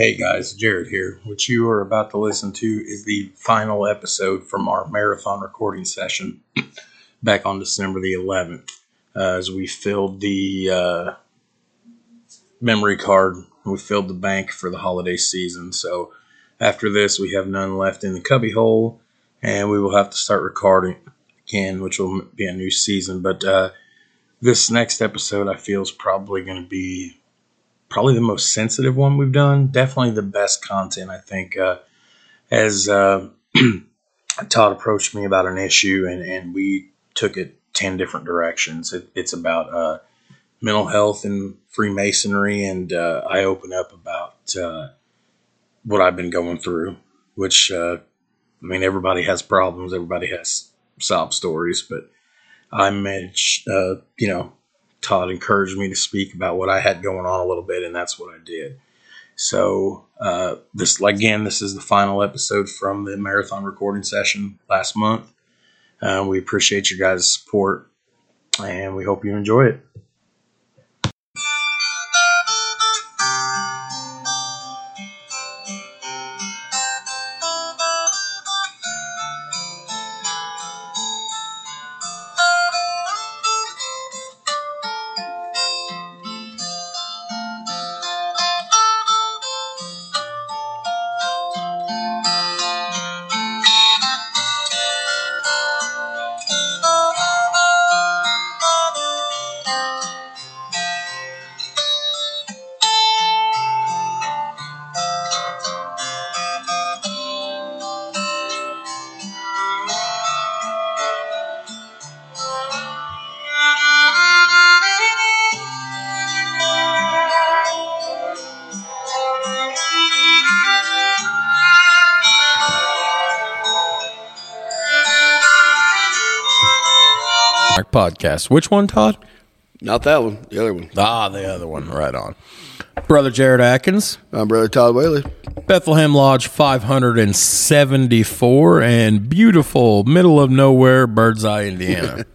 Hey guys, Jared here. What you are about to listen to is the final episode from our marathon recording session back on December the 11th. Uh, as we filled the uh, memory card, we filled the bank for the holiday season. So after this, we have none left in the cubby hole, and we will have to start recording again, which will be a new season. But uh, this next episode, I feel, is probably going to be probably the most sensitive one we've done. Definitely the best content, I think. Uh, as uh, Todd approached me about an issue, and, and we took it 10 different directions. It, it's about uh, mental health and Freemasonry, and uh, I open up about uh, what I've been going through, which, uh, I mean, everybody has problems, everybody has sob stories, but I managed, you know, Todd encouraged me to speak about what I had going on a little bit, and that's what I did. So uh, this again, this is the final episode from the marathon recording session last month. Uh, we appreciate your guys' support, and we hope you enjoy it. Podcast. Which one, Todd? Not that one. The other one. Ah, the other one. Right on. Brother Jared Atkins. I'm Brother Todd Whaley. Bethlehem Lodge 574 and beautiful middle of nowhere, Birdseye, Indiana.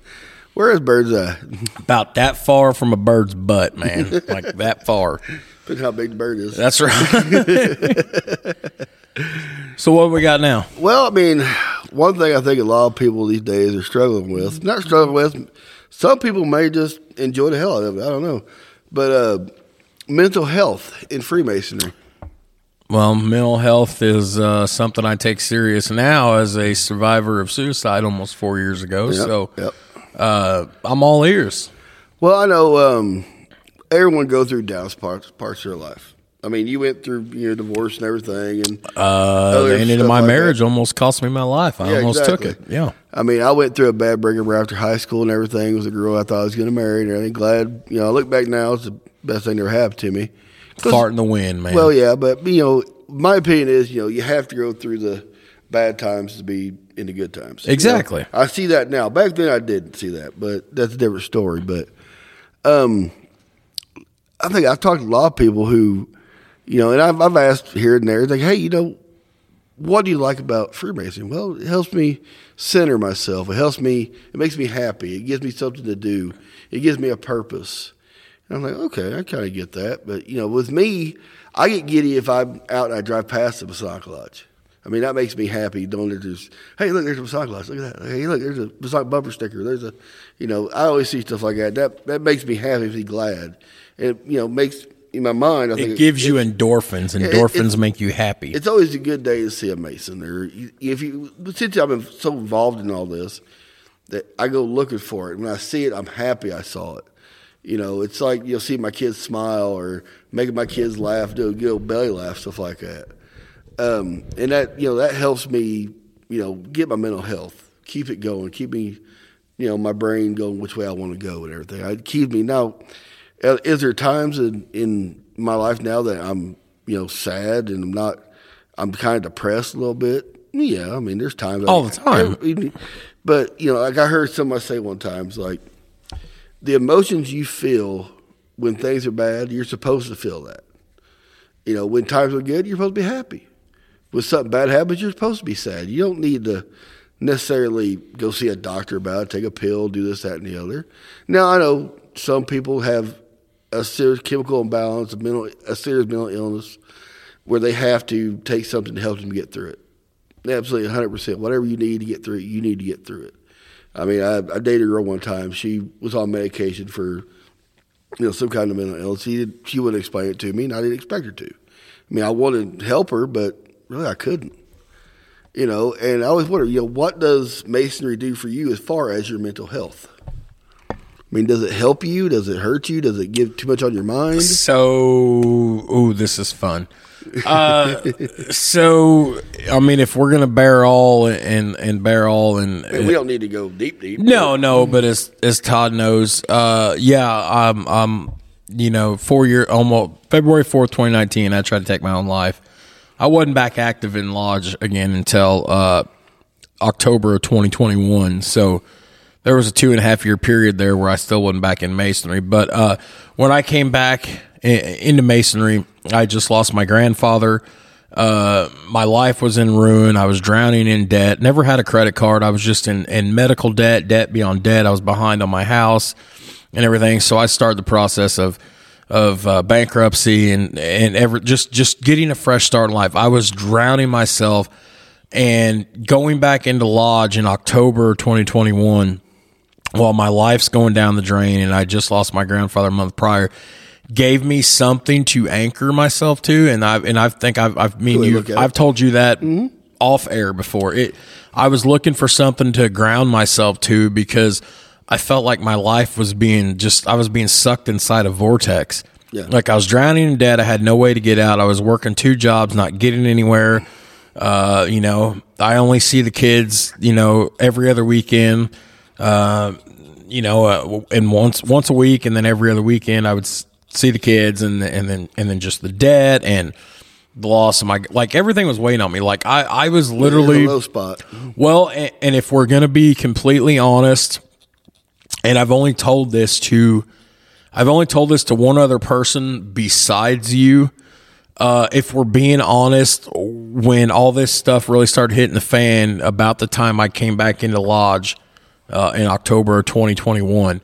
Where is Birdseye? About that far from a bird's butt, man. like that far. Look how big the bird is. That's right. so what we got now? Well, I mean, one thing I think a lot of people these days are struggling with, not struggling with, some people may just enjoy the hell out of it. I don't know, but uh, mental health in Freemasonry. Well, mental health is uh, something I take serious now as a survivor of suicide almost four years ago. Yep, so yep. Uh, I'm all ears. Well, I know um, everyone go through down parts parts of their life. I mean, you went through your divorce and everything, and uh, the ending of my like marriage that. almost cost me my life. I yeah, almost exactly. took it. Yeah. I mean, I went through a bad breakup after high school and everything. It was a girl I thought I was going to marry and I'm Glad, you know, I look back now, it's the best thing that ever happened to me. Fart in the wind, man. Well, yeah, but you know, my opinion is, you know, you have to go through the bad times to be in the good times. Exactly. You know? I see that now. Back then, I didn't see that, but that's a different story. But um, I think I've talked to a lot of people who you know, and I've, I've asked here and there, like, hey, you know, what do you like about Freemason? Well, it helps me center myself. It helps me, it makes me happy. It gives me something to do. It gives me a purpose. And I'm like, okay, I kind of get that. But, you know, with me, I get giddy if I'm out and I drive past the Masonic Lodge. I mean, that makes me happy. Don't just, hey, look, there's a Masonic Lodge. Look at that. Hey, look, there's a Masonic bumper sticker. There's a, you know, I always see stuff like that. That that makes me happy, be glad. It, you know, makes in my mind, I it think gives it, you endorphins. Endorphins it, make you happy. It's always a good day to see a Mason. Or if you, since I've been so involved in all this, that I go looking for it. When I see it, I'm happy I saw it. You know, it's like you'll see my kids smile or making my kids laugh, do a good old belly laugh, stuff like that. Um, and that you know that helps me, you know, get my mental health, keep it going, keep me, you know, my brain going which way I want to go and everything. It keeps me now is there times in, in my life now that I'm, you know, sad and I'm not, I'm kind of depressed a little bit? Yeah, I mean, there's times all the time. I, but you know, like I heard somebody say one time, it's like the emotions you feel when things are bad, you're supposed to feel that. You know, when times are good, you're supposed to be happy. When something bad happens, you're supposed to be sad. You don't need to necessarily go see a doctor about it, take a pill, do this, that, and the other. Now, I know some people have a serious chemical imbalance, a mental, a serious mental illness, where they have to take something to help them get through it. Absolutely, hundred percent. Whatever you need to get through it, you need to get through it. I mean, I, I dated a girl one time. She was on medication for you know some kind of mental illness. She, did, she wouldn't explain it to me, and I didn't expect her to. I mean, I wanted to help her, but really, I couldn't. You know, and I always wonder, you know, what does masonry do for you as far as your mental health? I mean, does it help you? Does it hurt you? Does it give too much on your mind? So, ooh, this is fun. Uh, so, I mean, if we're gonna bear all and and bear all and, And we don't need to go deep, deep. no, no, but as as Todd knows, uh, yeah, I'm, I'm, you know, four year almost February fourth, twenty nineteen. I tried to take my own life. I wasn't back active in lodge again until uh, October of twenty twenty one. So there was a two and a half year period there where I still wasn't back in masonry. But uh, when I came back i- into masonry, I just lost my grandfather. Uh, my life was in ruin. I was drowning in debt. Never had a credit card. I was just in, in medical debt, debt beyond debt. I was behind on my house and everything. So I started the process of of uh, bankruptcy and and ever just just getting a fresh start in life. I was drowning myself and going back into lodge in October 2021 while my life's going down the drain and I just lost my grandfather a month prior gave me something to anchor myself to. And I and I think I've I've mean Really you at it. Told you that off air before. It I was looking for something to ground myself to because I felt like my life was being just I was being sucked inside a vortex. Yeah. like I was drowning in debt. I had no way to get out. I was working two jobs not getting anywhere. Uh, you know, I only see the kids, you know, every other weekend. Uh, you know, uh, and once once a week, and then every other weekend, I would see the kids, and and then and then just the debt and the loss of my like everything was weighing on me. Like I I was literally low spot. well, and, and if we're gonna be completely honest, and I've only told this to, I've only told this to one other person besides you. Uh, if we're being honest, when all this stuff really started hitting the fan, about the time I came back into lodge uh, in October 2021,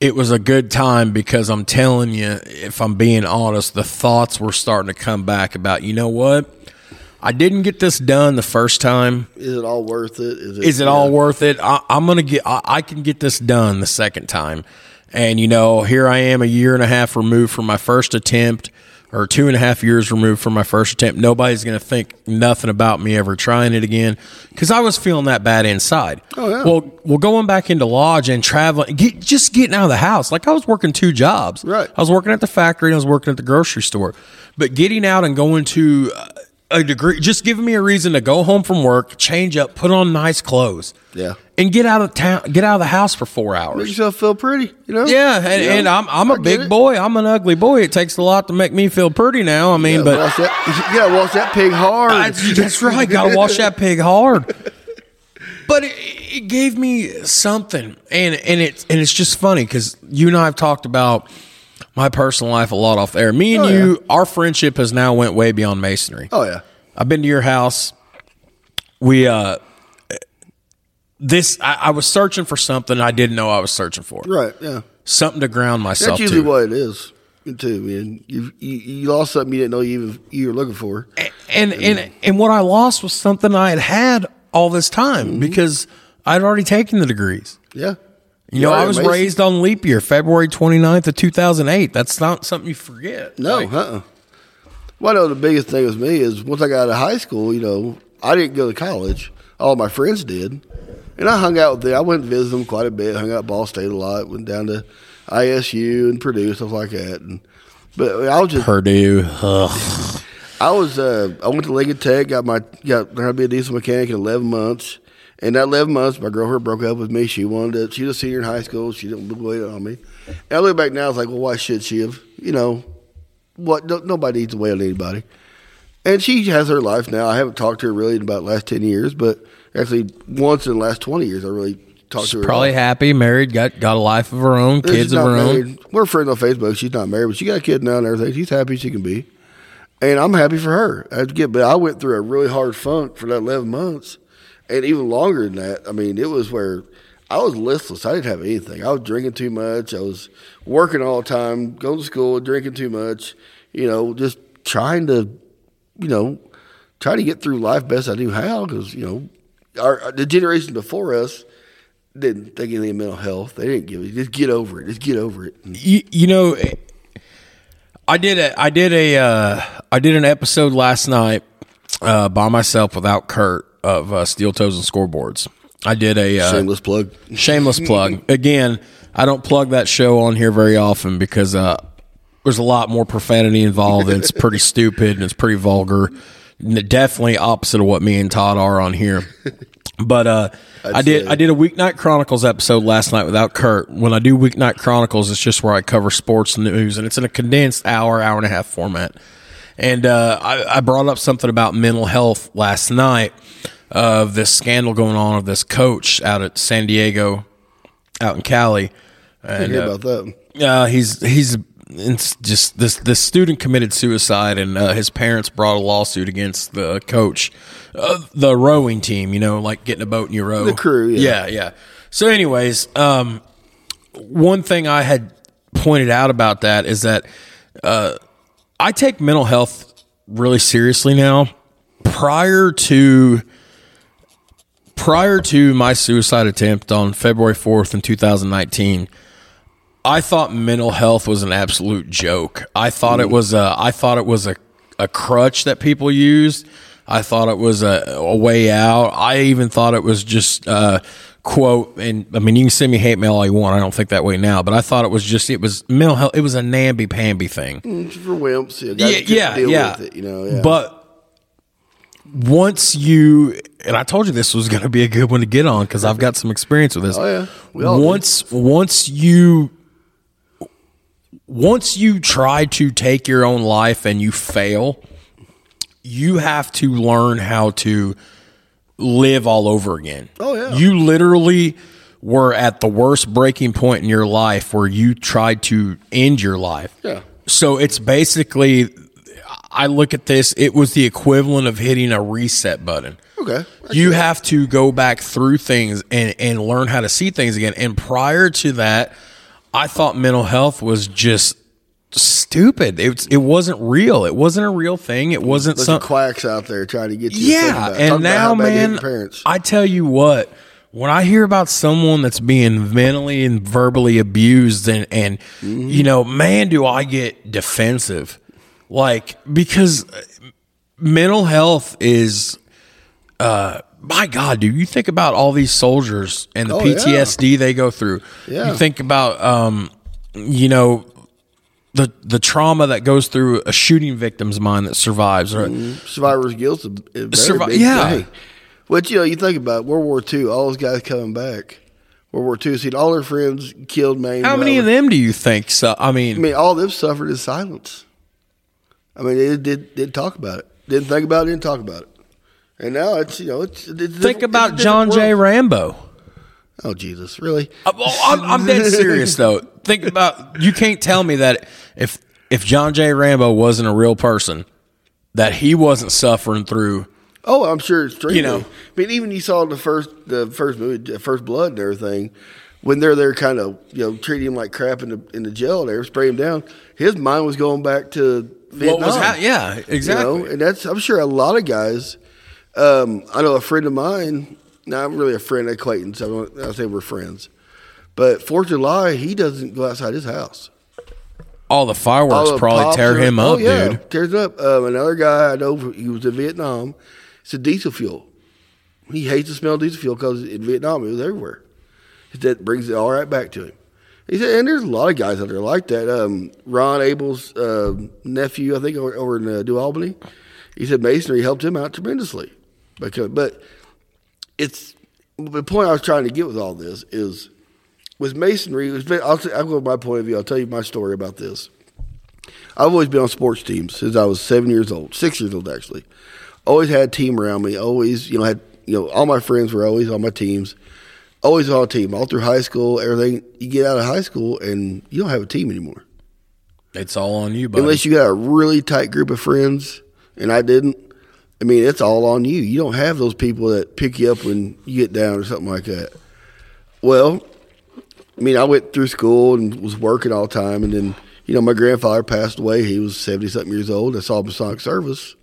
it was a good time because I'm telling you, if I'm being honest, the thoughts were starting to come back about, you know what? I didn't get this done the first time Is it all worth it? Is it, is it all worth it? I, I'm gonna get. I, I can get this done the second time, and you know, here I am, a year and a half removed from my first attempt, or two and a half years removed from my first attempt. Nobody's gonna think nothing about me ever trying it again because I was feeling that bad inside. Oh, yeah. Well, well, going back into lodge and traveling, get, just getting out of the house. Like I was working two jobs. Right. I was working at the factory and I was working at the grocery store, but getting out and going to. Uh, a degree, just giving me a reason to go home from work, change up, put on nice clothes, Yeah. and get out of town, get out of the house for four hours. Make yourself feel pretty, you know? Yeah, and, You know? and I'm I'm a I big it. boy. I'm an ugly boy. It takes a lot to make me feel pretty now. I mean, Yeah, but wash that, you gotta wash that pig hard. that's, that's right. Got to wash that pig hard. But it, it gave me something, and and it and it's just funny because you and I have talked about my personal life a lot off air. Me and Oh, you, our friendship has now went way beyond masonry. oh yeah. I've been to your house. We uh this I, I was searching for something I didn't know I was searching for. Right. Yeah. Something to ground myself That's usually to. what it is, too. Man, you, you you lost something you didn't know you even you were looking for. and and and what I lost was something I had had all this time Mm-hmm. because I'd already taken the degrees. Yeah. You know, I was raised on leap year, February 29th of 2008. That's not something you forget. No. Like, uh. uh Well, I know the biggest thing with me is once I got out of high school, you know, I didn't go to college. All my friends did, and I hung out with them. I went and visited them quite a bit. Hung out at Ball State a lot. Went down to ISU and Purdue stuff like that. And but I was just Purdue. Ugh. I was uh, I went to Lincoln Tech, got my got learned how to be a diesel mechanic in eleven months. And that eleven months, my girlfriend broke up with me. She wanted to. She was a senior in high school. She didn't wait on me. And I look back now, it's like, well, why should she have? You know, what? No, nobody needs to wait on anybody. And she has her life now. I haven't talked to her really in about the last ten years, but actually once in the last twenty years, I really talked to her. She's probably happy, married, got got a life of her own, She's kids of her own. We're friends on Facebook. She's not married, but she got a kid now and everything. She's happy she can be, and I'm happy for her. I get, but I went through a really hard funk for that 11 months, and even longer than that. I mean, it was where I was listless. I didn't have anything. I was drinking too much. I was working all the time, going to school, drinking too much. You know, just trying to you know, try to get through life best I knew how because you know, our the generation before us didn't think anything of mental health. They didn't give it. Just get over it. Just get over it. You, you know, I did a I did a uh, I did an episode last night uh, by myself without Kurt of uh, Steel Toes and Scoreboards. I did a uh, Shameless plug. shameless plug. Again, I don't plug that show on here very often because uh, there's a lot more profanity involved and it's pretty stupid and it's pretty vulgar. Definitely opposite of what me and Todd are on here. But uh, I did say. I did a Weeknight Chronicles episode last night without Kurt. When I do Weeknight Chronicles, it's just where I cover sports news, and it's in a condensed hour, hour and a half format. And uh, I, I brought up something about mental health last night of this scandal going on of this coach out at San Diego, out in Cali. I And hear uh, about that. uh, he's he's it's just this this student committed suicide, and uh, his parents brought a lawsuit against the coach, uh, the rowing team. You know, like getting a boat and you row. The crew, yeah, yeah. yeah. So, anyways, um, one thing I had pointed out about that is that uh, I take mental health really seriously now. Prior to prior to my suicide attempt on February 4th in 2019, I thought mental health was an absolute joke. I thought it was a I thought it was a, a crutch that people used. I thought it was a, a way out. I even thought it was just uh, quote and I mean you can send me hate mail all you want. I don't think that way now, but I thought it was just it was mental health. It was a namby pamby thing. Mm, it's for wimps. Yeah, Yeah, yeah, deal yeah. with it. You know, yeah. But once you and I told you this was going to be a good one to get on because I've got some experience with this. Oh, yeah. We all do. once once you once you try to take your own life and you fail, you have to learn how to live all over again. Oh, yeah. You literally were at the worst breaking point in your life where you tried to end your life. Yeah. So it's basically I look at this, it was the equivalent of hitting a reset button. okay. You have to go back through things and, and learn how to see things again. And prior to that, I thought mental health was just stupid. It, it wasn't real. It wasn't a real thing. It wasn't of something. quacks out there trying to get you. Yeah. Talk and now, how bad they hate man. I tell you what, when I hear about someone that's being mentally and verbally abused, and and Mm-hmm. you know, man, do I get defensive, like because mental health is. Uh, my God, dude! You think about all these soldiers and the Oh, yeah. PTSD they go through. Yeah. You think about, um, you know, the the trauma that goes through a shooting victim's mind that survives. Or, mm-hmm. survivor's guilt is very Survi- big yeah. thing. But you know, you think about World War II, all those guys coming back. World War II, seen all their friends killed, maimed. How many of them do you think? So I mean, I mean, all of them suffered in silence. I mean, they did did talk about it. Didn't think about it. Didn't talk about it. And now it's you know it's, it's think about John different J. Rambo. Oh Jesus, really? I'm, oh, I'm, I'm dead serious though. Think about you can't tell me that if if John J. Rambo wasn't a real person, that he wasn't suffering through. Oh, I'm sure it's true. You know. I mean, even you saw the first the first movie, First Blood, and everything. When they're there, kind of you know treating him like crap in the in the jail, there, spray him down. His mind was going back to Vietnam. What was ha- yeah, exactly. You know, and that's I'm sure a lot of guys. Um, I know a friend of mine, not really a friend, acquaintance. I don't I say we're friends, but Fourth of July, he doesn't go outside his house. All the fireworks All the probably pops tear are- him oh, up, yeah, dude. Tears up. Um, another guy I know, he was in Vietnam. It's a diesel fuel. He hates the smell of diesel fuel because in Vietnam it was everywhere. That brings it all right back to him. He said, and there's a lot of guys out there like that. Um, Ron Abel's uh, nephew, I think, over, over in uh, New Albany, he said masonry helped him out tremendously. Because, but it's the point I was trying to get with all this is with masonry. I'll, I'll go with my point of view. I'll tell you my story about this. I've always been on sports teams since I was seven years old, six years old actually. Always had a team around me. Always, you know, had you know all my friends were always on my teams. Always on a team, all through high school, everything. You get out of high school and you don't have a team anymore It's all on you, buddy. unless you got a really tight group of friends, and I didn't. I mean, it's all on you. You don't have those people that pick you up when you get down or something like that. Well, I mean, I went through school and was working all the time, and then you know my grandfather passed away. He was seventy something years old. I saw Masonic service,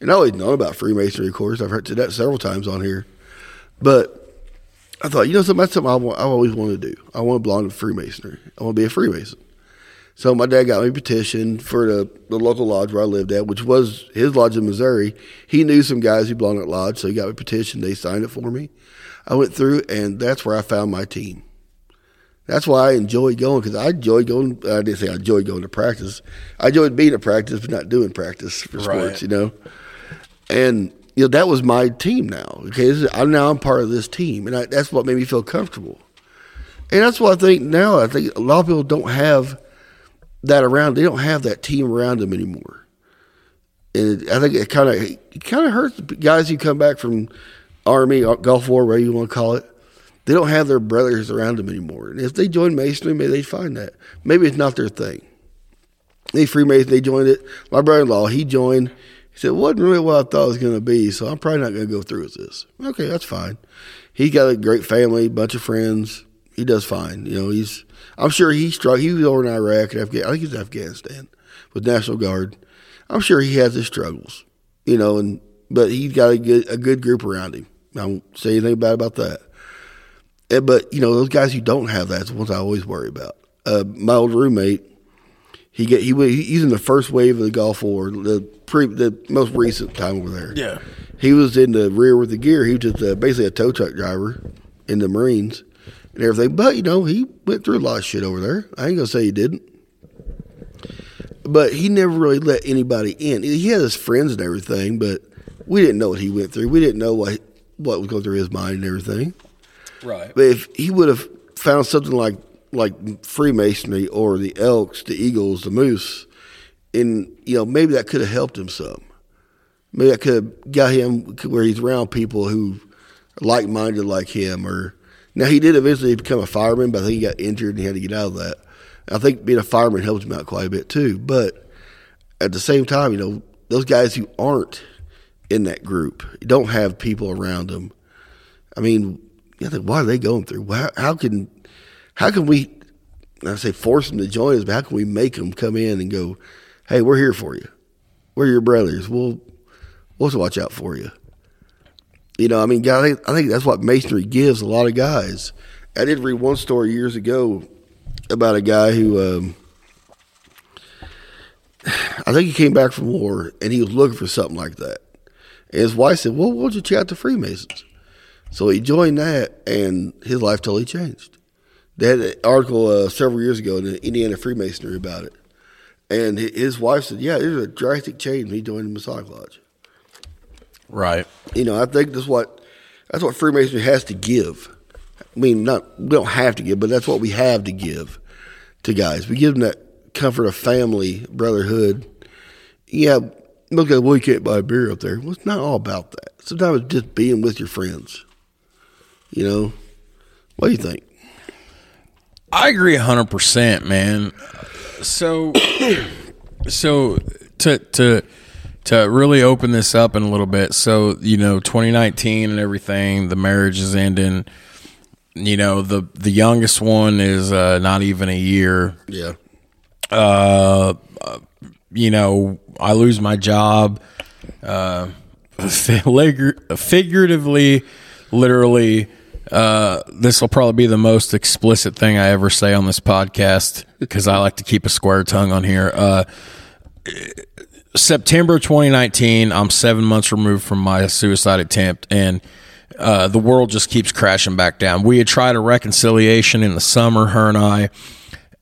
and I always known about Freemasonry, of course. I've heard that several times on here, but I thought, you know, something that's something I, want, I always wanted to do. I want to belong to Freemasonry. I want to be a Freemason. So my dad got me a petition for the, the local lodge where I lived at, which was his lodge in Missouri. He knew some guys who belonged at lodge, so he got me a petition. They signed it for me. I went through, and that's where I found my team. That's why I enjoyed going because I enjoyed going. I didn't say I enjoyed going to practice. I enjoyed being at practice, but not doing practice for sports. Right. You know, and you know that was my team now. Okay, is, I'm now I'm part of this team, and I, that's what made me feel comfortable. And that's what I think now. I think a lot of people don't have that around. They don't have that team around them anymore. And I think it kind of kind of hurts the guys who come back from army, uh, Gulf War, whatever you want to call it. They don't have their brothers around them anymore. And if they join Masonry, maybe they find that. Maybe it's not their thing. They Freemason, they joined it. My brother-in-law, he joined. He said, it wasn't really what I thought it was going to be, so I'm probably not going to go through with this. Okay, that's fine. He's got a great family, bunch of friends. He does fine. You know, he's. I'm sure he struck. He was over in Iraq and Afghanistan. I think he's in Afghanistan with National Guard. I'm sure he has his struggles. You know, and but he's got a good a good group around him. I won't say anything bad about that. Eh, But you know, those guys who don't have that's the ones I always worry about. Uh, my old roommate, he get he he's in the first wave of the Gulf War, the pre the most recent time over there. Yeah. he was in the rear with the gear. He was just uh, basically a tow truck driver in the Marines and everything. But you know, he went through a lot of shit over there. I ain't gonna say he didn't. But he never really let anybody in. He had his friends and everything, but we didn't know what he went through. We didn't know what what was going through his mind and everything. Right. But if he would have found something like like Freemasonry or the Elks, the Eagles, the Moose, and you know maybe that could have helped him some. Maybe that could have got him where he's around people who are like minded like him. Or now he did eventually become a fireman, but I think he got injured and he had to get out of that. I think being a fireman helped him out quite a bit too. But at the same time, you know those guys who aren't in that group don't have people around them. I mean, you think, are they going through? How, how can how can we? I say force them to join us, but how can we make them come in and go? Hey, we're here for you. We're your brothers. We'll we'll watch out for you. You know, I mean, I think, I think that's what masonry gives a lot of guys. I did read one story years ago about a guy who, um, I think he came back from war and he was looking for something like that. And his wife said, "Well, why don't you check out the Freemasons?" So he joined that, and his life totally changed. They had an article uh, several years ago in the Indiana Freemasonry about it, and his wife said, "Yeah, there's a drastic change when he joined the Masonic Lodge." Right. You know, I think that's what that's what Freemasonry has to give. I mean, not we don't have to give, but that's what we have to give to guys. We give them that comfort of family, brotherhood. Yeah, look at well, you can't buy beer up there. Well, it's not all about that. Sometimes it's just being with your friends. You know, what do you think? I agree hundred percent, man. So, so to to to really open this up in a little bit. So you know, 2019 and everything, the marriage is ending. You know, the the youngest one is uh, not even a year. Yeah, Uh, you know, I lose my job. Uh, figur- figuratively, literally, uh, this will probably be the most explicit thing I ever say on this podcast because I like to keep a square tongue on here. Uh, September 2019, I'm seven months removed from my suicide attempt, and uh, the world just keeps crashing back down. We had tried a reconciliation in the summer, her and I,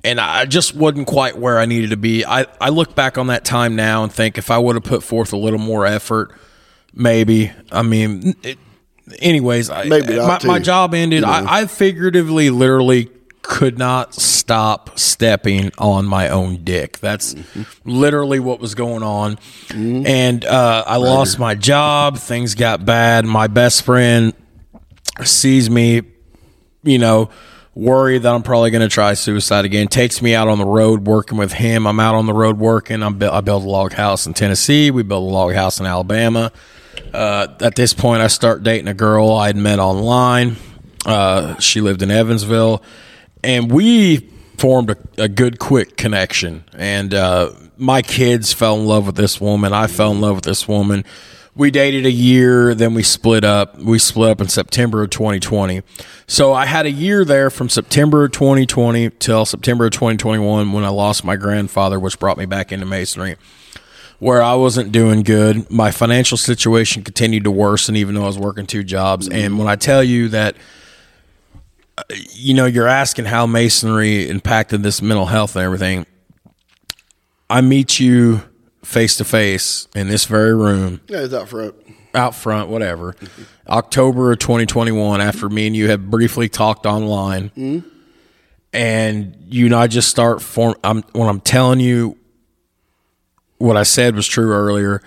and I just wasn't quite where I needed to be. I, I look back on that time now and think if I would have put forth a little more effort, maybe. I mean, it, anyways, Maybe not, my, my job ended. I, I figuratively, literally could not stop stepping on my own dick. That's literally what was going on. And uh, I lost my job. Things got bad. My best friend sees me, you know, worried that I'm probably going to try suicide again. Takes me out on the road working with him. I'm out on the road working. I'm, I built a log house in Tennessee. We built a log house in Alabama. Uh, at this point, I start dating a girl I'd met online. Uh, she lived in Evansville, and we formed a, a good, quick connection. And uh, my kids fell in love with this woman. I fell in love with this woman. We dated a year, then we split up. We split up in September of 2020. So I had a year there from September of 2020 till September of 2021 when I lost my grandfather, which brought me back into masonry where I wasn't doing good. My financial situation continued to worsen, even though I was working two jobs. And when I tell you that, you know, you're asking how masonry impacted this mental health and everything, I meet you face to face in this very room, Yeah, it's out front. out front, whatever, October of 2021, after me and you have briefly talked online. Mm-hmm. And you and I just start form. I'm when I'm telling you what I said was true earlier.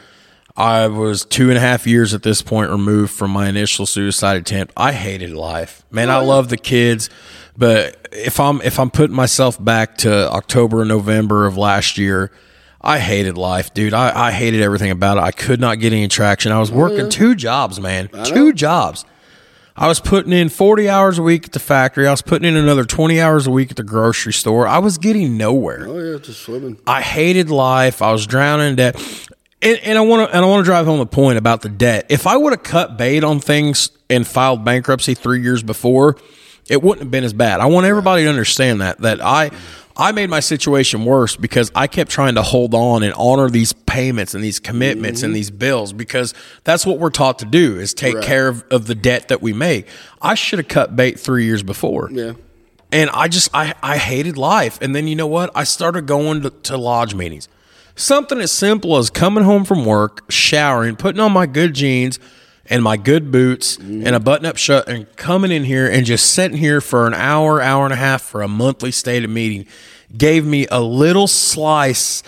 I was two and a half years at this point removed from my initial suicide attempt. I hated life, man. I love the kids, but if I'm if I'm putting myself back to October, November of last year, I hated life, dude. I, I hated everything about it. I could not get any traction. I was working two jobs, man, two jobs. I was putting in 40 hours a week at the factory. I was putting in another 20 hours a week at the grocery store. I was getting nowhere. Oh yeah, just swimming. I hated life. I was drowning in debt. And, and I want to and I want to drive home the point about the debt. If I would have cut bait on things and filed bankruptcy three years before, it wouldn't have been as bad. I want everybody to understand that that I I made my situation worse because I kept trying to hold on and honor these payments and these commitments and mm-hmm. these bills because that's what we're taught to do is take care of, of the debt that we make. I should have cut bait three years before. Yeah. And I just I, I hated life. And then you know what? I started going to, to lodge meetings. Something as simple as coming home from work, showering, putting on my good jeans and my good boots and a button up shirt and coming in here and just sitting here for an hour, hour and a half for a monthly stated meeting gave me a little slice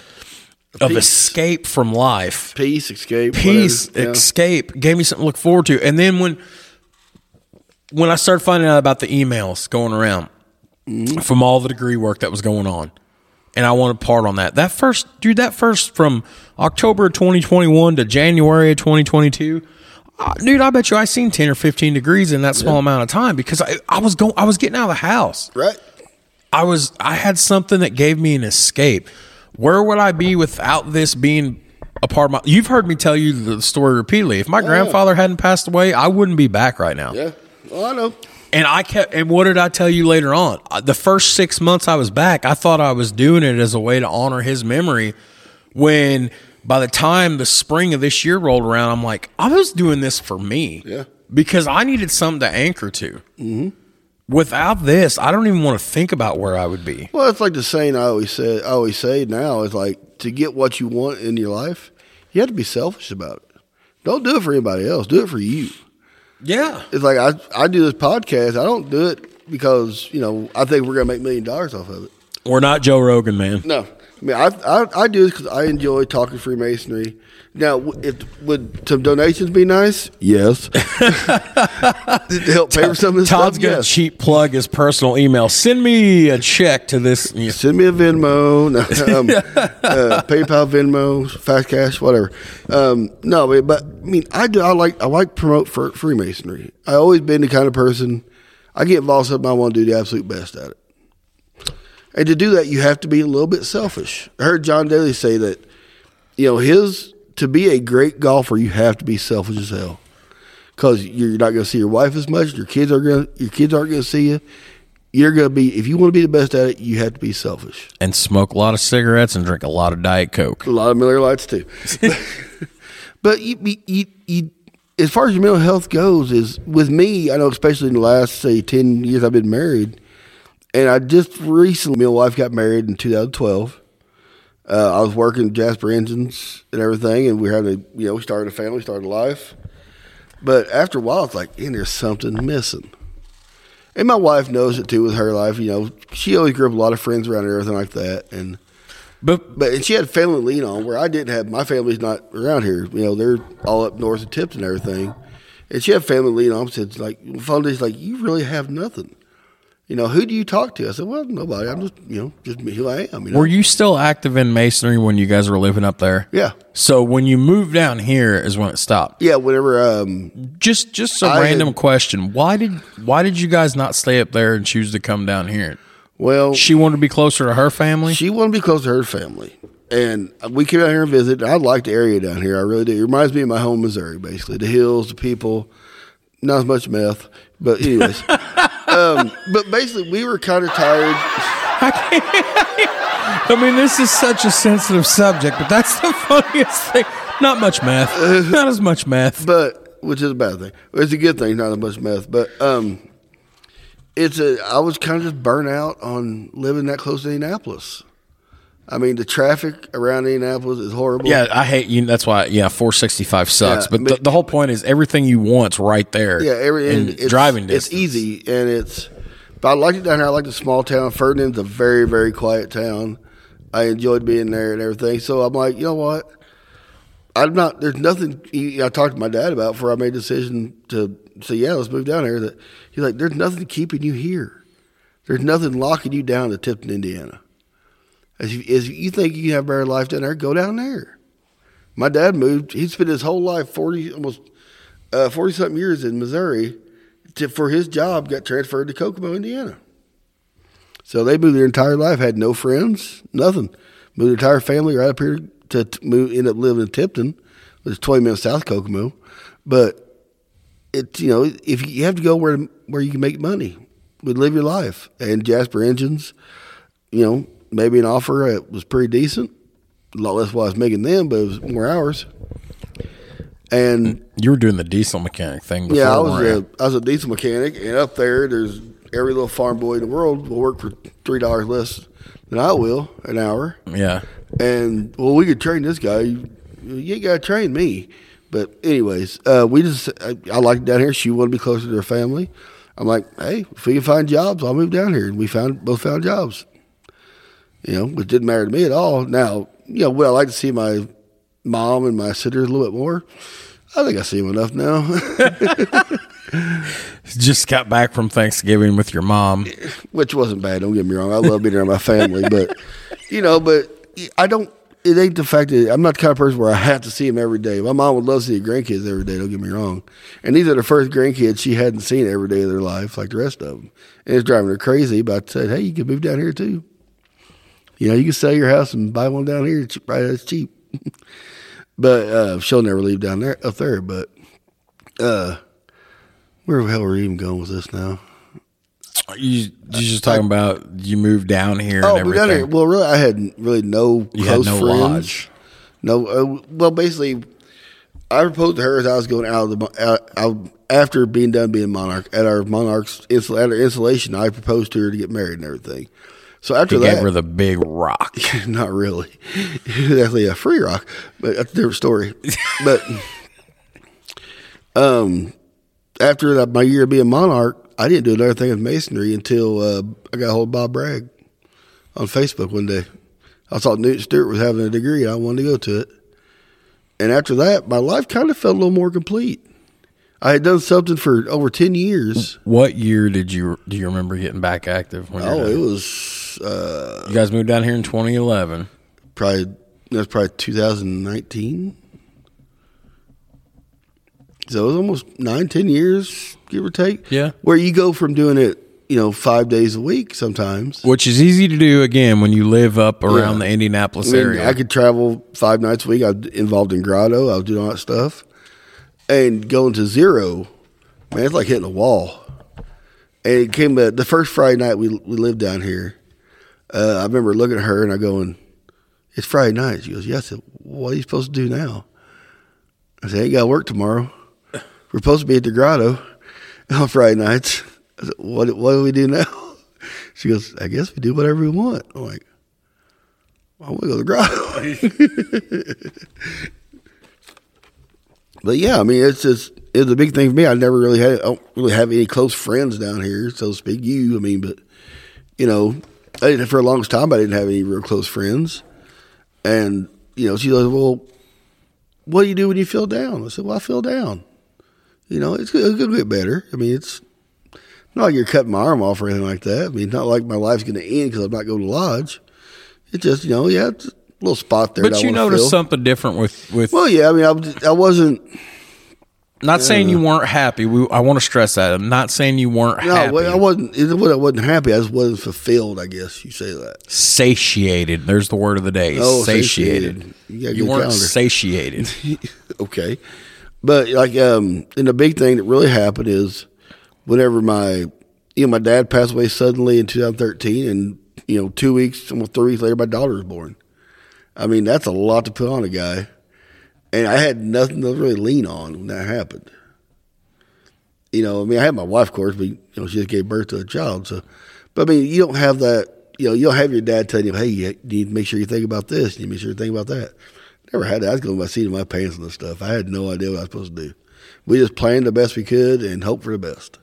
of peace. escape from life Peace, escape, peace. Yeah. escape, gave me something to look forward to. And then when when I started finding out about the emails going around mm-hmm. from all the degree work that was going on, and I wanted part on that. That first, dude, that first from October 2021 to January of 2022. Uh, dude, I bet you I seen 10 or 15 degrees in that small amount of time because I, I was going I was getting out of the house. Right. I was I had something that gave me an escape. Where would I be without this being a part of my You've heard me tell you the story repeatedly. If my grandfather hadn't passed away, I wouldn't be back right now. Yeah. Well, I know. And I kept and what did I tell you later on? Uh, The first 6 months I was back, I thought I was doing it as a way to honor his memory when by the time the spring of this year rolled around, I'm like, I was doing this for me. Yeah. Because I needed something to anchor to. Mm-hmm. Without this, I don't even want to think about where I would be. Well, it's like the saying I always say. I always say now is like to get what you want in your life, you have to be selfish about it. Don't do it for anybody else. Do it for you. Yeah. It's like I I do this podcast. I don't do it because you know I think we're gonna make million dollars off of it. We're not Joe Rogan, man. No, I mean I I, I do this because I enjoy talking Freemasonry. Now, if would some donations be nice? Yes. to help pay for some of this Todd's stuff. gonna Yes. cheap plug his personal email. Send me a check to this. Send me a Venmo, um, uh, PayPal, Venmo, Fast Cash, whatever. Um, no, but, I mean, I do. I like I like promote for Freemasonry. I always been the kind of person. I get involved in something I want to do the absolute best at it. And to do that, you have to be a little bit selfish. I heard John Daly say that. You know, his to be a great golfer, you have to be selfish as hell. Because you're not going to see your wife as much. Your kids are going. Your kids aren't going to see you. You're going to be. If you want to be the best at it, you have to be selfish. And smoke a lot of cigarettes and drink a lot of Diet Coke. A lot of Miller Lites too. but you, you, you, you, as far as your mental health goes, is with me. I know, especially in the last say ten years, I've been married, and I just recently, my wife got married in 2012. Uh, I was working Jasper Engines and everything, and we had a you know we started a family, started a life. But after a while, it's like, and there's something missing. And my wife knows it too with her life. You know, she always grew up with a lot of friends around her, everything like that, and. But But and she had family to lean on where I didn't have my family's not around here. You know, they're all up north of Tips and everything. And she had family to lean on. Said like phone days like you really have nothing. You know, who do you talk to? I said, Well, nobody. I'm just you know, just who I am. You know? were you still active in masonry when you guys were living up there? Yeah. So when you moved down here is when it stopped. Yeah, whenever um Just just a I random had- question. Why did why did you guys not stay up there and choose to come down here? well She wanted to be closer to her family. she wanted to be close to her family. and we came out here and visit. I like the area down here. I really do. It reminds me of my home, Missouri. Basically, the hills, the people, not as much meth, but anyways. um, but basically, we were kind of tired. I mean, this is such a sensitive subject, but that's the funniest thing. Not much meth. Not as much math. but which is a bad thing. It's a good thing, not as much math. But um, it's a. I was kind of just burnt out on living that close to Indianapolis. I mean, the traffic around Indianapolis is horrible. Yeah, I hate you. That's why. Yeah, four sixty five sucks. Yeah, but the, but- the whole point is everything you want's right there. Yeah, every and it's, driving distance. It's easy and it's. But I liked it down here. I like the small town. Ferdinand's a very very quiet town. I enjoyed being there and everything. So I'm like, you know what? I'm not. There's nothing. I talked to my dad about before I made a decision to say, yeah, let's move down here. That he's like, there's nothing keeping you here. There's nothing locking you down to Tipton, Indiana. As you, think you can have a better life down there, go down there. My dad moved. He spent his whole life, forty almost uh, forty something years in Missouri, to, for his job. Got transferred to Kokomo, Indiana. So they moved their entire life, had no friends, nothing. Moved their entire family right up here to, move. End up living in Tipton, which is twenty minutes south of Kokomo. But it's you know if you have to go where where you can make money, would live your life. And Jasper Engines, you know, maybe an offer that was pretty decent. A lot less what I was making then, but it was more hours. And You were doing the diesel mechanic thing before. yeah, I was a I was a diesel mechanic, and up there, there's every little farm boy in the world will work for three dollars less than I will an hour. yeah. And well, we could train this guy. You, you ain't got to train me. But anyways, uh, we just I, I like down here. She wanted to be closer to her family. I'm like, hey, if we can find jobs, I'll move down here. And we found both found jobs. You know, which didn't matter to me at all. Now, you know, would I like to see my mom and my sisters a little bit more? I think I see them enough now. Just got back from Thanksgiving with your mom. which wasn't bad. Don't get me wrong. I love being around my family, but you know, but I don't. It ain't the fact that I'm not the kind of person where I have to see them every day. My mom would love to see her grandkids every day. Don't get me wrong. And these are the first grandkids she hadn't seen every day of their life, like the rest of them. And it's driving her crazy. But I said, hey, you can move down here too. You know, you can sell your house and buy one down here. It's right, it's cheap. but uh, she'll never leave down there up there. But uh, where the hell are we even going with this now? You you just talking about you moved down here Oh, and everything. here. Well, really, I had really no You close no friends. lodge. No, uh, well, basically, I proposed to her as I was going out of the out, out after being done being monarch at our monarch's at our installation. I proposed to her to get married and everything. So after You that, gave her the big rock. not really. Actually a free rock, but that's a different story. but um, after that, my year of being monarch, I didn't do another thing with masonry until uh, I got a hold of Bob Bragg on Facebook one day. I thought Newton Stewart was having a degree, and I wanted to go to it. And after that, my life kind of felt a little more complete. I had done something for over ten years. What year did you do you remember getting back active? When Oh, it was uh, you guys moved down here in 2011. probably that's probably 2019. So it was almost nine, ten years, give or take. Yeah. Where you go from doing it, you know, five days a week sometimes. Which is easy to do again when you live up around Yeah. the Indianapolis I, mean, area. I could travel five nights a week. I was involved in grotto. I was doing all that stuff. And going to zero, man, it's like hitting a wall. And it came uh, the first Friday night we we lived down here. Uh, I remember looking at her and I going, "It's Friday night." She goes, "Yes." I said, "What are you supposed to do now?" I said, "I ain't got to work tomorrow. We're supposed to be at the grotto on Friday nights." I said, "What What do we do now?" She goes, "I guess we do whatever we want." I'm like, I want to go to the grotto. but yeah, I mean, it's just it's a big thing for me. I never really had I don't really have any close friends down here, so to speak. You, I mean, but you know, I didn't for a long time. I didn't have any real close friends, and you know, she goes, "Well, what do you do when you feel down?" I said, "Well, I feel down. You know, it's, it's gonna get better. I mean, it's." Not like you're cutting my arm off or anything like that. I mean, not like my life's going to end because I'm not going to lodge. It's just, you know, yeah, it's a little spot there. but you noticed fill. something different with with Well, yeah, I mean, I, I wasn't. Not saying you weren't happy. We, I want to stress that. I'm not saying you weren't No, happy. I wasn't. It. I wasn't happy. I just wasn't fulfilled. I guess you say that. satiated. There's the word of the day. Oh, satiated. satiated. You You weren't calendar. satiated. okay, but like, um, and the big thing that really happened is whenever my, you know, my dad passed away suddenly in 2013, and you know, two weeks, almost three weeks later, my daughter was born. I mean, that's a lot to put on a guy, and I had nothing to really lean on when that happened. You know, I mean, I had my wife, of course, but you know, she just gave birth to a child. So, but I mean, you don't have that. You know, you don't have your dad telling you, "Hey, you need to make sure you think about this. You need to make sure you think about that." Never had that. I was going by seat of my pants and this stuff. I had no idea what I was supposed to do. We just planned the best we could and hope for the best.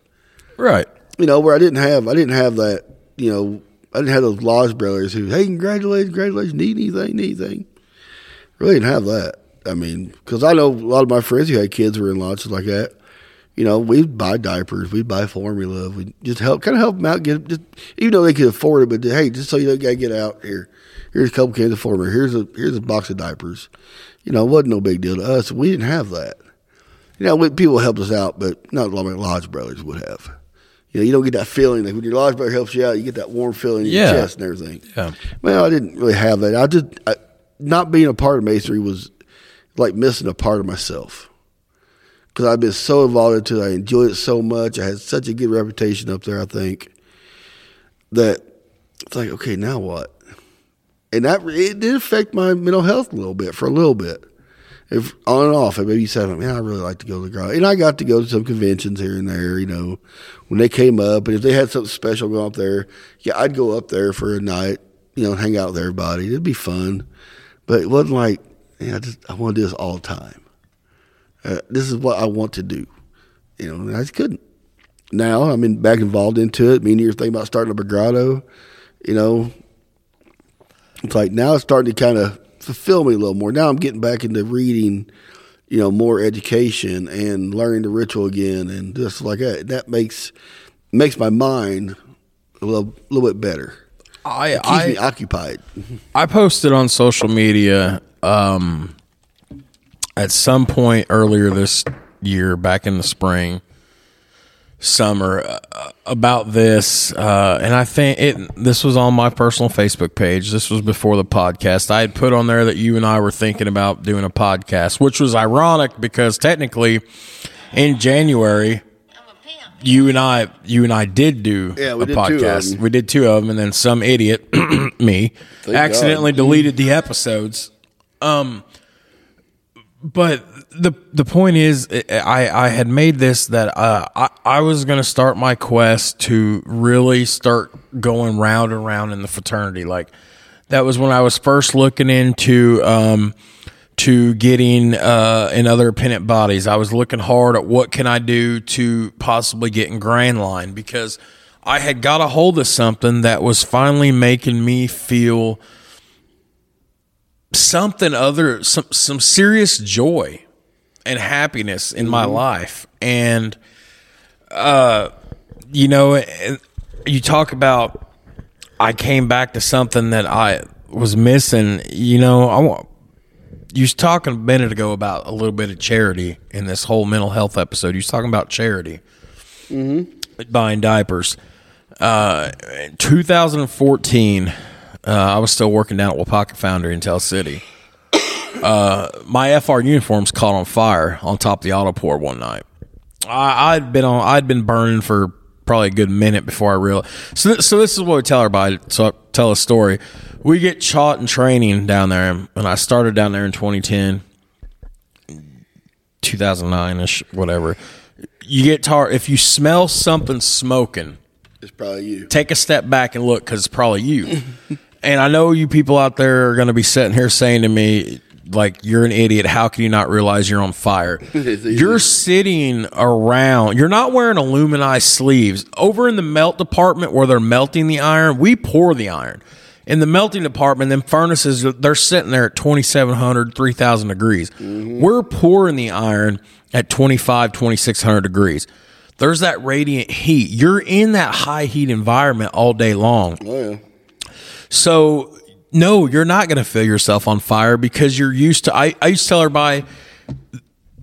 right. You know, where I didn't have, I didn't have that. You know, I didn't have those Lodge brothers who, "Hey, congratulations, congratulations, need anything, need anything." Really didn't have that. I mean, because I know a lot of my friends who had kids were in lodges like that. You know, we'd buy diapers, we'd buy formula, we just help, kind of help them out. Get just even though they could afford it, but hey, just so you don't gotta get out here. Here's a couple cans of formula. Here's a here's a box of diapers. You know, it wasn't no big deal to us. We didn't have that. You know, people helped us out, but not like Lodge Brothers would have. You know, you don't get that feeling like when your Lodge brother helps you out, you get that warm feeling in Yeah. your chest and everything. Yeah. Well, I didn't really have that. I just I, not being a part of masonry was like missing a part of myself because I've been so involved into it. I enjoyed it so much. I had such a good reputation up there. I think that it's like, okay, now what? And that it did affect my mental health a little bit for a little bit. If on and off, and maybe you said, man, I really like to go to the garage. And I got to go to some conventions here and there, you know, when they came up. And if they had something special going up there, yeah, I'd go up there for a night, you know, hang out with everybody. It'd be fun. But it wasn't like, I just I want to do this all the time. Uh, this is what I want to do, you know, I just couldn't. Now I'm in, back involved into it. Me and you're thinking about starting a grotto, you know. It's like now it's starting to kind of fulfill me a little more. Now I'm getting back into reading, you know, more education and learning the ritual again, and just like that. That makes makes my mind a little little bit better. I Keeps I me occupied. I posted on social media um, at some point earlier this year, back in the spring, summer, uh, about this, uh, and I think it. This was on my personal Facebook page. This was before the podcast. I had put on there that you and I were thinking about doing a podcast, which was ironic because technically, in January, you and I, you and I did do Yeah, a did podcast. We did two of them, and then some idiot, me, Thank accidentally God. deleted the episodes. Um, but the the point is, I I had made this that uh, I I was going to start my quest to really start going round and round in the fraternity. Like that was when I was first looking into um to getting uh in other appendant bodies. I was looking hard at what can I do to possibly get in Grand Line because I had got a hold of something that was finally making me feel something other some some serious joy and happiness in my life and uh you know you talk about I came back to something that I was missing you know I want you was talking a minute ago about a little bit of charity in this whole mental health episode. You was talking about charity, mm-hmm. buying diapers. Uh, in 2014, uh, I was still working down at Waupaca Foundry in Tell City. Uh, my FR uniforms caught on fire on top of the auto pour one night. I, I'd been on. I'd been burning for probably a good minute before I realized. So, th- so this is what we tell everybody. So tell a story. We get shot in training down there, and I started down there in 2010, 2009 ish, whatever. You get tar if you smell something smoking It's probably you. take a step back and look because it's probably you. and I know you people out there are going to be sitting here saying to me, like, you're an idiot. How can you not realize you're on fire? You're sitting around, you're not wearing aluminized sleeves. Over in the melt department where they're melting the iron, we pour the iron. In the melting department, them furnaces, they're sitting there at 2,700, 3,000 degrees. Mm-hmm. We're pouring the iron at 25, 2,600 degrees. There's that radiant heat. You're in that high heat environment all day long. Oh yeah. So, no, you're not going to feel yourself on fire because you're used to. I, I used to tell everybody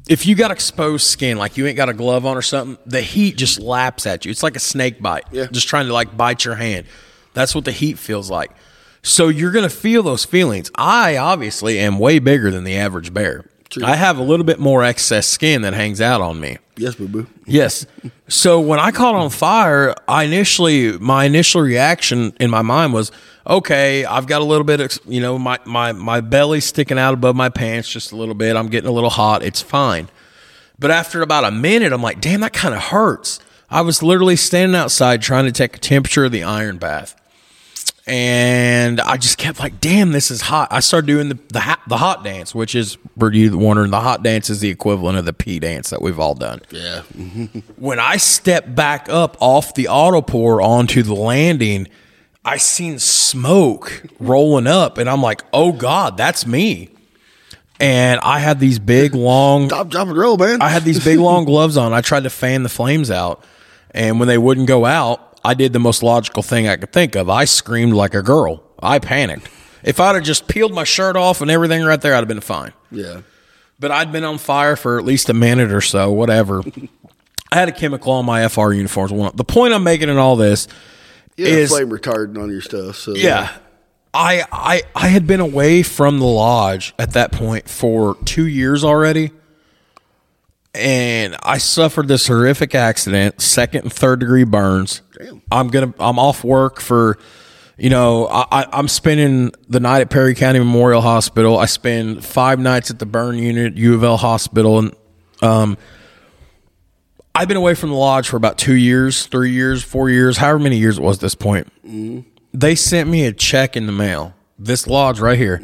if you got exposed skin, like you ain't got a glove on or something, the heat just laps at you. It's like a snake bite, Yeah. just trying to like bite your hand. That's what the heat feels like. So you're gonna feel those feelings. I obviously am way bigger than the average bear. I have a little bit more excess skin that hangs out on me. Yes, boo boo. Yes. So when I caught on fire, I initially my initial reaction in my mind was, okay, I've got a little bit of you know my my my belly sticking out above my pants just a little bit. I'm getting a little hot. It's fine. But after about a minute, I'm like, damn, that kind of hurts. I was literally standing outside trying to take a temperature of the iron bath. And I just kept like, damn, this is hot. I started doing the the, ha- the hot dance, which is for you wondering, the hot dance is the equivalent of the pee dance that we've all done Yeah. when I stepped back up off the auto pour onto the landing, I seen smoke rolling up, and I'm like, "Oh God, that's me!" And I had these big long, Stop, drop, and roll, man. I had these big long gloves on. I tried to fan the flames out, and when they wouldn't go out, I did the most logical thing I could think of. I screamed like a girl. I panicked. If I'd have just peeled my shirt off and everything right there, I'd have been fine yeah. but I'd been on fire for at least a minute or so, whatever. I had a chemical on my FR uniforms. The point I'm making in all this You is, flame retardant on your stuff. So yeah, I, I I had been away from the lodge at that point for two years already, and I suffered this horrific accident, second and third degree burns. Damn. I'm gonna I'm off work for. You know, I, I- I'm spending the night at Perry County Memorial Hospital. I spend five nights at the burn unit, U of L Hospital, and um, I've been away from the lodge for about two years, three years, four years, however many years it was at this point. They sent me a check in the mail, this lodge right here,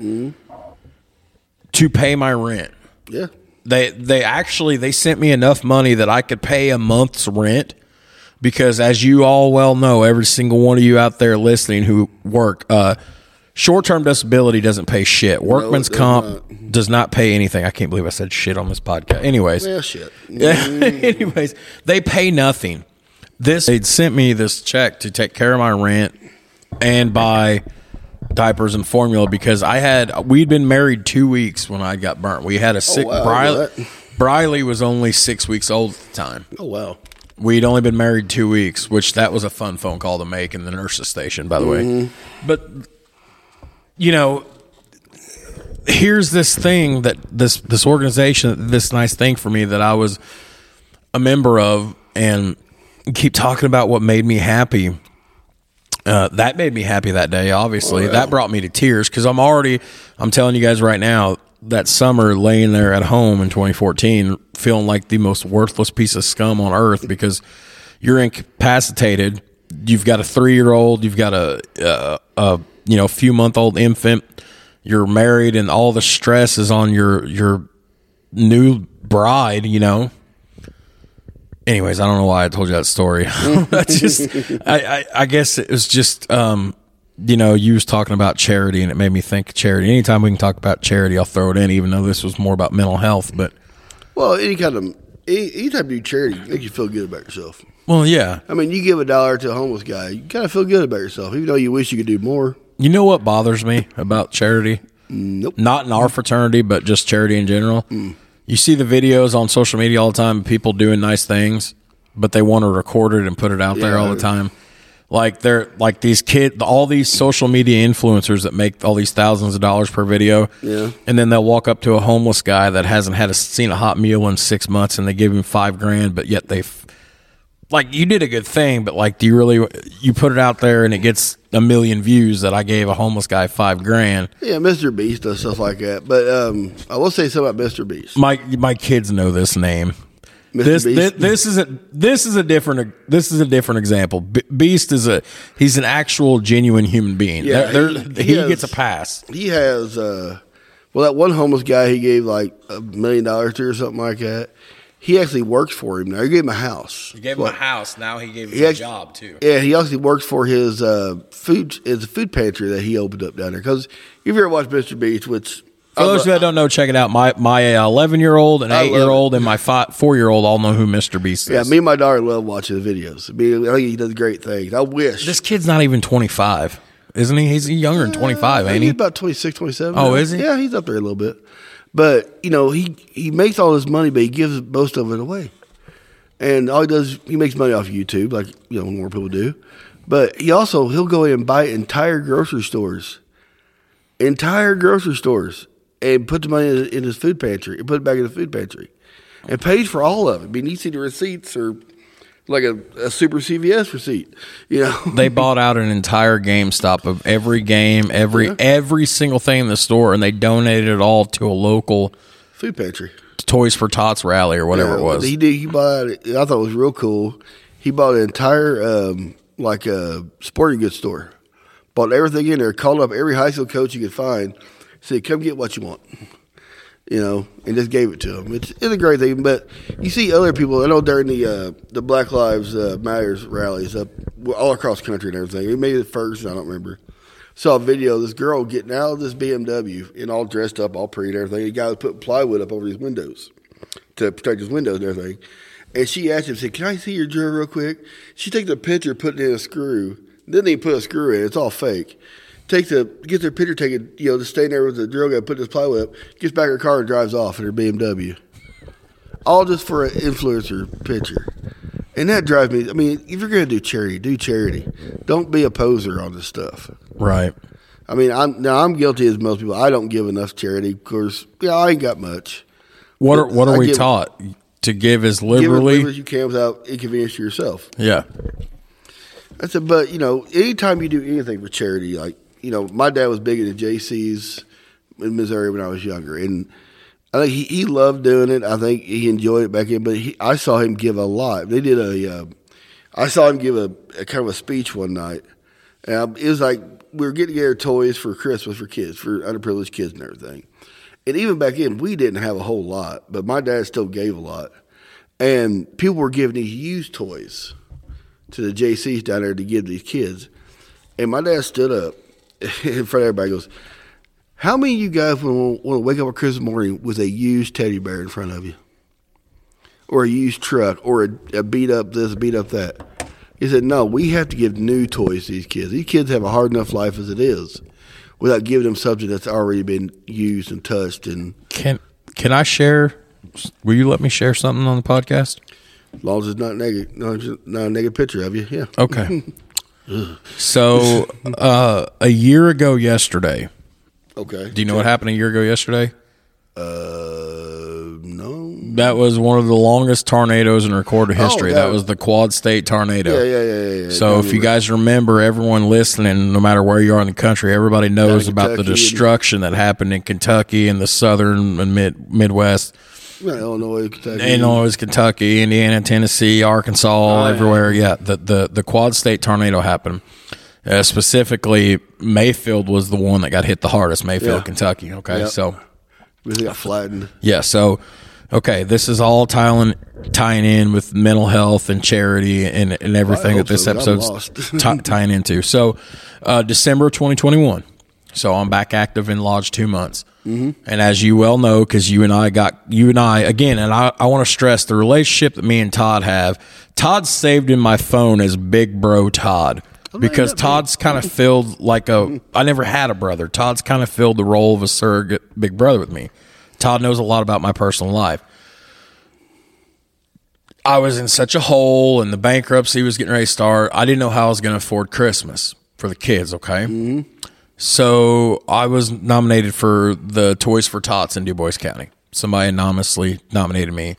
to pay my rent. Yeah. They they actually they sent me enough money that I could pay a month's rent because as you all well know, every single one of you out there listening who work, uh, short term disability doesn't pay shit. Workman's does comp does not pay anything. I can't believe I said shit on this podcast. Anyways, Well, shit. anyways, they pay nothing. This they'd sent me this check to take care of my rent and buy diapers and formula because I had we'd been married two weeks when I got burnt. We had a oh, sick wow, Briley. Briley was only six weeks old at the time. Oh, wow. We'd only been married two weeks, which that was a fun phone call to make in the nurse's station, by the way. Mm-hmm. But you know, here's this thing that this this organization, this nice thing for me that I was a member of, and keep talking about what made me happy. Uh, that made me happy that day. Obviously, that brought me to tears because I'm already. I'm telling you guys right now. That summer, laying there at home in 2014, feeling like the most worthless piece of scum on earth because you're incapacitated. You've got a three year old. You've got a, a, a you know few month old infant. You're married, and all the stress is on your your new bride. You know, anyways, I don't know why I told you that story. I just, I, I, I guess it was just, um, you know, you was talking about charity, and it made me think charity. Anytime we can talk about charity, I'll throw it in, even though this was more about mental health. But Well, any kind of any, any type of do charity make you feel good about yourself. well, yeah, I mean, you give a dollar to a homeless guy, you kind of feel good about yourself, even though you wish you could do more. You know what bothers me about charity? Nope. Not in our fraternity, but just charity in general. Mm. You see the videos on social media all the time, of people doing nice things, but they want to record it and put it out there all the time. Like they're like these kid, all these social media influencers that make all these thousands of dollars per video. Yeah. And then they'll walk up to a homeless guy that hasn't had a seen a hot meal in six months, and they give him five grand, but yet they, f- like, you did a good thing, but like, do you really? You put it out there and it gets a million views that I gave a homeless guy five grand. Yeah, Mr. Beast does stuff like that. But um, I will say something about Mr. Beast. My my kids know this name. Mr. This, Beast. this this is a this is a different this is a different example. Be- Beast is a he's an actual genuine human being. Yeah, There- he- there- he he, has- gets a pass. he has uh well that one homeless guy he gave like a million dollars to or something like that he actually works for him now he gave him a house He gave him a house. Now he gave him He a act- job too. yeah he actually works for his uh food his food pantry that he opened up down there because if you ever watched mr beast which For those that don't know, check it out. My my eleven year old, an eight year old, and my four year old all know who Mr. Beast is. yeah me and my daughter love watching the videos I, mean, think he does great things i wish this kid's not even twenty five, isn't he? He's younger than twenty five, I think ain't he's he? about 26 27 Oh, now. is he? yeah he's up there a little bit But you know, he he makes all his money, but he gives most of it away. And all he does, he makes money off of YouTube, like you know more people do. But he also he'll go in and buy entire grocery stores, entire grocery stores, and put the money in, his food pantry and put it back in the food pantry, and pays for all of it. I mean, you see the receipts or like a, a super CVS receipt, you know. They bought out an entire GameStop of every game, every every single thing in the store, and they donated it all to a local food pantry. Toys for Tots rally or whatever Yeah, it was. He did. He bought. It I thought it was real cool. He bought an entire um, like a sporting goods store. Bought everything in there. Called up every high school coach you could find. Said, "Come get what you want." You know, and just gave it to him. It's, it's a great thing. But you see other people. I know during the uh, the Black Lives uh, Matters rallies up all across country and everything. He made it first. I don't remember. Saw a video of this girl getting out of this BMW and all dressed up, all pretty and everything. The guy was putting plywood up over his windows to protect his windows and everything. And she asked him, said, Can I see your drill real quick? She takes a picture, put it in a screw. Then they put a screw in. It's all fake. Takes the gets their picture taken, you know, just staying there with the drill guy, put this plywood up, gets back in her car and drives off in her BMW. All just for an influencer picture. And that drives me I mean, if you're gonna do charity, do charity. Don't be a poser on this stuff. right. I mean, I'm now I'm guilty as most people. I don't give enough charity. Of course, yeah, I ain't got much. What are what are I we give- taught to give as Give liberally? little as you can without inconvenience to yourself. yeah. I said, but you know, anytime you do anything for charity, like you know, my dad was big into JC's in Missouri when I was younger, and I think he, he loved doing it. I think he enjoyed it back in, but he, I saw him give a lot. They did a, uh, I saw him give a, a kind of a speech one night, and I, it was like we were getting together toys for Christmas for kids, for underprivileged kids and everything. And even back then, we didn't have a whole lot, but my dad still gave a lot, and people were giving these used toys to the JCs down there to give these kids. And my dad stood up in front of everybody goes, How many of you guys want to wake up on Christmas morning with a used teddy bear in front of you? Or a used truck, or a, a beat up this, beat up that? He said, No, we have to give new toys to these kids. These kids have a hard enough life as it is without giving them something that's already been used and touched. And Can can I share? Will you let me share something on the podcast? as long as it's not negative, not, not a negative picture of you, yeah. Okay. so uh, a year ago yesterday, Okay. do you know what happened a year ago yesterday? Uh, no. That was one of the longest tornadoes in recorded history. that that- was the Quad State tornado. Yeah, yeah, yeah, yeah. yeah. So if you guys remember, everyone listening, no matter where you are in the country, everybody knows about the Kentucky and- destruction that happened in Kentucky and the southern and mid Midwest, Illinois, Kentucky. Illinois, Kentucky, Indiana, Tennessee, Arkansas, Oh, yeah. everywhere. Yeah, the, the the Quad State tornado happened. Uh, specifically, Mayfield was the one that got hit the hardest. Mayfield, Yeah. Kentucky. Okay, Yep. so Really got flattened. yeah, so okay, this is all tying tying in with mental health and charity and, and everything that this so, episode's ti- tying into. So, uh, December 2021. So I'm back active in Lodge two months, mm-hmm. and as you well know, because you and I got you and I again, and I, I want to stress the relationship that me and Todd have. Todd's saved in my phone as Big Bro Todd. Because Todd's kind of filled like a. I never had a brother. Todd's kind of filled the role of a surrogate big brother with me. Todd knows a lot about my personal life. I was in such a hole and the bankruptcy was getting ready to start. I didn't know how I was going to afford Christmas for the kids, okay? So I was nominated for the Toys for Tots in Dubois County. Somebody anonymously nominated me.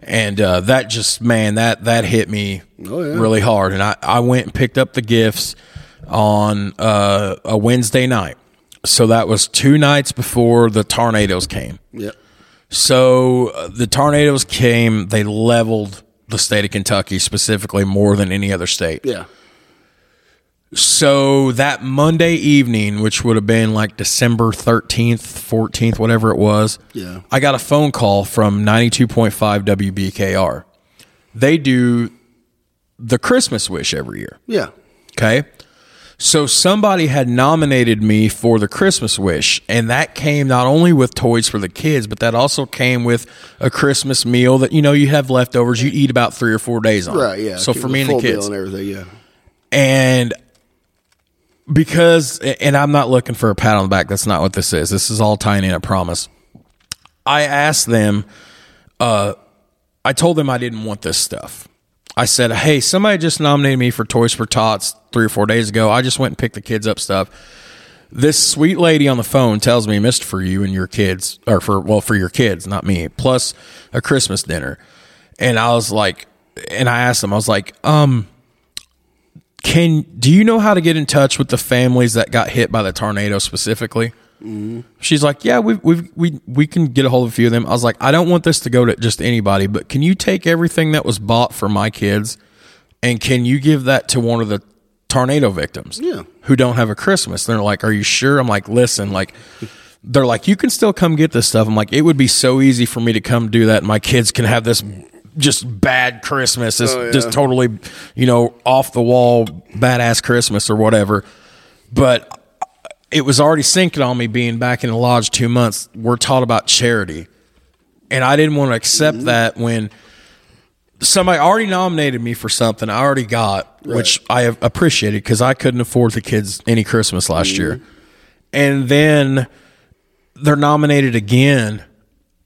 And uh, that just, man, that, that hit me Oh, yeah. really hard. And I, I went and picked up the gifts on uh, a Wednesday night. So that was two nights before the tornadoes came. Yep. So uh, the tornadoes came, they leveled the state of Kentucky specifically more than any other state. Yeah. So that Monday evening, which would have been like December 13th, 14th, whatever it was, Yeah. I got a phone call from 92.5 WBKR. They do the Christmas wish every year. Yeah. Okay. So somebody had nominated me for the Christmas wish, and that came not only with toys for the kids, but that also came with a Christmas meal that you know you have leftovers. You eat about three or four days on. Right. Yeah. So for me and the kids, and everything. Yeah. and because and I'm not looking for a pat on the back. That's not what this is. This is all tying in. I promise. I asked them, uh, I told them I didn't want this stuff. I said, hey, somebody just nominated me for Toys for Tots three or four days ago. I just went and picked the kids up stuff. This sweet lady on the phone tells me missed for you and your kids, or for, well, for your kids, not me, plus a Christmas dinner. And I was like, and I asked them, I was like, um, can do you know how to get in touch with the families that got hit by the tornado specifically? Mm-hmm. She's like, yeah, we we we we can get a hold of a few of them. I was like, I don't want this to go to just anybody, but can you take everything that was bought for my kids, and can you give that to one of the tornado victims? Yeah. who don't have a Christmas. They're like, are you sure? I'm like, listen, like. They're like, you can still come get this stuff. I'm like, it would be so easy for me to come do that. And my kids can have this just bad Christmas, this Oh, yeah. just totally, you know, off the wall, badass Christmas or whatever. But it was already sinking on me being back in the lodge two months. We're taught about charity. And I didn't want to accept mm-hmm. that when somebody already nominated me for something I already got, which I have appreciated because I couldn't afford the kids any Christmas last mm-hmm. year. And then they're nominated again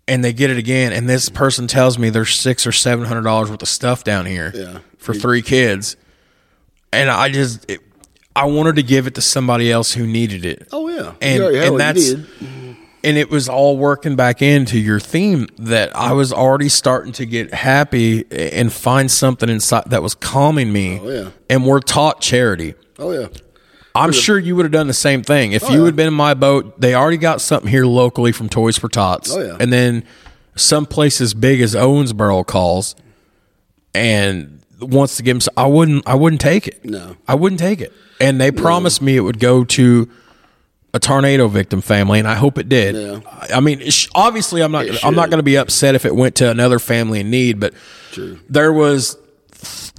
and they get it again. And this person tells me there's six or seven hundred dollars worth of stuff down here Yeah. for three kids. And I just, it, I wanted to give it to somebody else who needed it. Oh yeah, And- and that's- and it was all working back into your theme that I was already starting to get happy and find something inside that was calming me. Oh, yeah. And we're taught charity. Oh yeah, I'm sure you would have done the same thing if you Oh, yeah. had been in my boat. They already got something here locally from Toys for Tots. Oh, yeah. And then some place as big as Owensboro calls and wants to give them. I wouldn't. I wouldn't take it. No. I wouldn't take it. And they promised me it would go to a tornado victim family, and I hope it did. Yeah. I mean, obviously, I'm not. I'm not going to be upset if it went to another family in need, but there was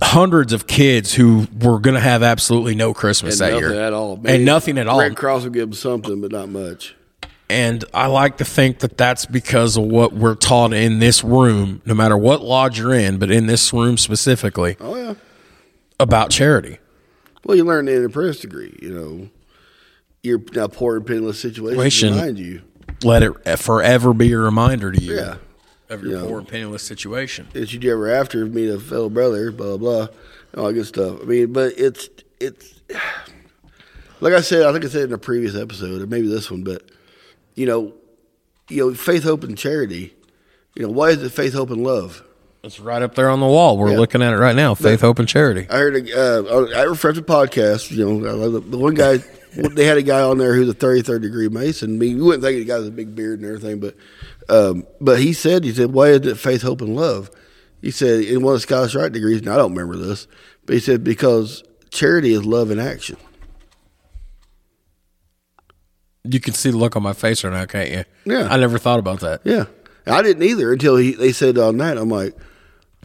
hundreds of kids who were going to have absolutely no Christmas and that nothing year at all, and nothing at all. Red Cross will give them something, but not much. And I like to think that that's because of what we're taught in this room, no matter what lodge you're in, but in this room specifically, Oh yeah. about charity. Well, you learn in an apprentice degree. You know, you're now poor and penniless situation Situation. behind you. Let it forever be a reminder to you Yeah. Of your Yeah. poor and penniless situation. That you'd ever after meet a fellow brother, blah blah blah, and all that good stuff. I mean, but it's it's like I said. I think I said in a previous episode, or maybe this one, but you know, you know, faith, hope, and charity. You know, why is it faith, hope, and love? It's right up there on the wall. We're Yeah. looking at it right now. Faith, hope, and charity. I heard a, uh, I referred to podcast. You know, I love the, the one guy. they had a guy on there who's a 33rd degree Mason. I mean, you wouldn't think the guy with a big beard and everything, but um, but he said, he said, why is it faith, hope, and love? He said in one of the Scottish Rite degrees, and I don't remember this, but he said because charity is love in action. You can see the look on my face right now, can't you? Yeah. I never thought about that. Yeah, I didn't either until he, they said on that. I'm like,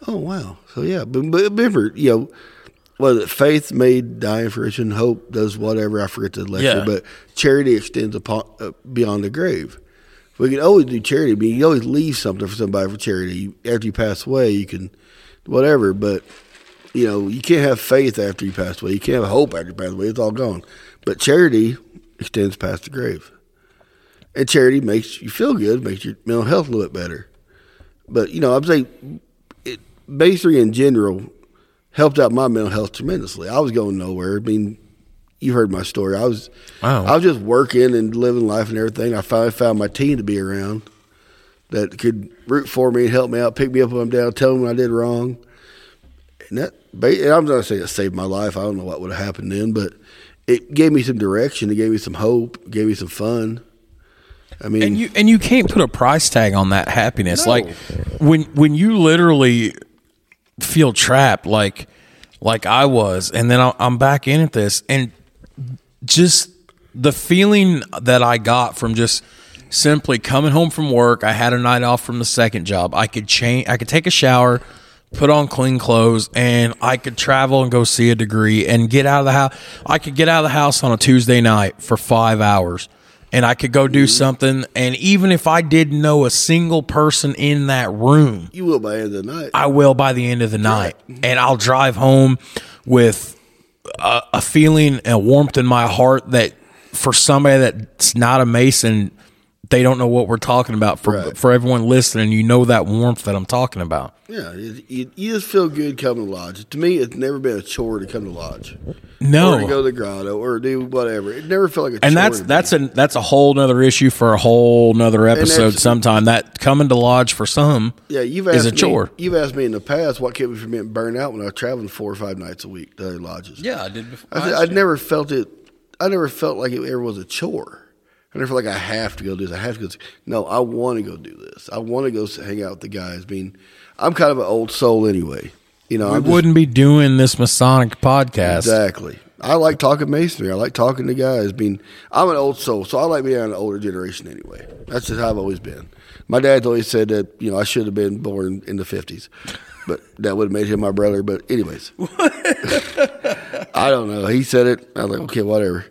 oh wow. So yeah, but, but remember, you know, was it faith made dying fruition, hope does whatever. I forget the lecture, Yeah. but charity extends upon uh, beyond the grave. We can always do charity. I mean, you always leave something for somebody for charity. After you pass away, you can whatever, but you know, you can't have faith after you pass away. You can't have hope after you pass away. It's all gone. But charity extends past the grave. And charity makes you feel good, makes your mental health a little bit better. But, you know, I'm saying it, Bay3 in general helped out my mental health tremendously. I was going nowhere. I mean, you heard my story. I was Wow. I was just working and living life and everything. I finally found my team to be around that could root for me and help me out, pick me up when I'm down, tell me when I did wrong. And that, and I'm not saying it saved my life. I don't know what would have happened then, but it gave me some direction. It gave me some hope. It gave me some fun. I mean, and you and you can't put a price tag on that happiness. No. Like when when you literally feel trapped, like like I was, and then I- I'm back in at this, and just the feeling that I got from just simply coming home from work. I had a night off from the second job. I could change. I could take a shower. Put on clean clothes and I could travel and go see a degree and get out of the house. I could get out of the house on a Tuesday night for five hours and I could go do mm-hmm. something. And even if I didn't know a single person in that room, you will by the end of the night. I will by the end of the night. Mm-hmm. And I'll drive home with a, a feeling and warmth in my heart that for somebody that's not a Mason, they don't know what we're talking about. For Right. for everyone listening, you know that warmth that I'm talking about. Yeah, you, you, you just feel good coming to lodge. To me, it's never been a chore to come to lodge. No, or to go to the grotto or do whatever. It never felt like a chore. and chore. that's to me. that's a that's a whole nother issue for a whole nother episode sometime that coming to lodge for some yeah. You've asked is asked a chore. Me, you've asked me in the past what kept me from being burned out when I was traveling four or five nights a week to other lodges. yeah i did before I said, I'd never felt it. I never felt like it ever was a chore. I never felt like I have to go do this. I have to go. No, I want to go do this. I want to go hang out with the guys. I mean, I'm kind of an old soul anyway. You know, I'm wouldn't be doing this masonic podcast Exactly. I like talking masonry. I like talking to guys. I mean, I'm an old soul, so I like being an older generation anyway. That's just how I've always been. My dad's always said that, you know, I should have been born in the 50s, but that would have made him my brother. But, anyways, I don't know. He said it. I was like, okay, whatever.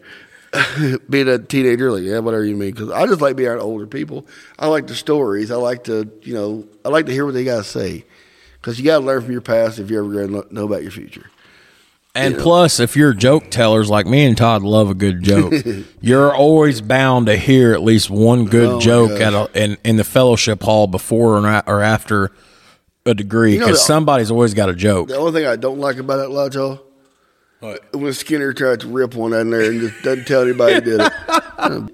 being a teenager, like, yeah, whatever you mean. Because I just like being around older people. I like the stories. I like to, you know, I like to hear what they got to say. Because you got to learn from your past if you're ever going to know about your future. And plus, if you're joke tellers like me and Todd love a good joke, you're always bound to hear at least one good Oh, joke at a, in in the fellowship hall before or, after a degree know, because the- somebody's always got a joke. The only thing I don't like about that lodge hall, when Skinner tried to rip one in there and just doesn't tell anybody did it. Um,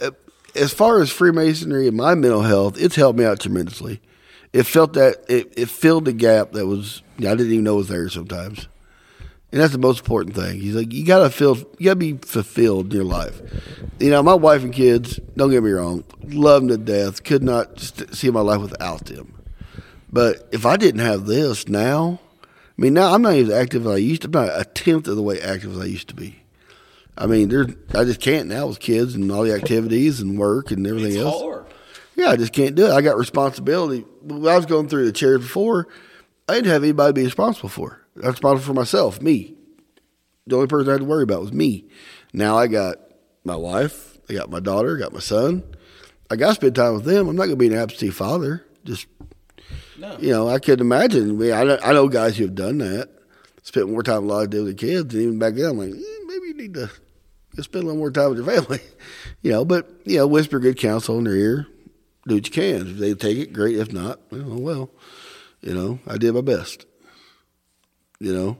as far as Freemasonry and my mental health, it's helped me out tremendously. It felt that it, it filled the gap that was I didn't even know was there sometimes, and that's the most important thing. He's like, you gotta feel, you gotta be fulfilled in your life. You know, my wife and kids, don't get me wrong, love them to death. Could not st- see my life without them. But if I didn't have this now, mean, now I'm not as active as I used to. I'm not a tenth of the way active as I used to be. I mean, there's I just can't now with kids and all the activities and work and everything else. Yeah, I just can't do it. I got responsibility. When I was going through the chairs before, I didn't have anybody to be responsible for. I was responsible for myself, me. The only person I had to worry about was me. Now I got my wife, I got my daughter, I got my son. I got to spend time with them. I'm not going to be an absentee father. Just you know, I could imagine. I, know, I know guys who have done that, spent more time of day with the kids, and even back then, I'm like, eh, maybe you need to spend a little more time with your family, you know. But you know, whisper good counsel in their ear, do what you can. If they take it, great. If not, well, oh, well, you know, I did my best, you know.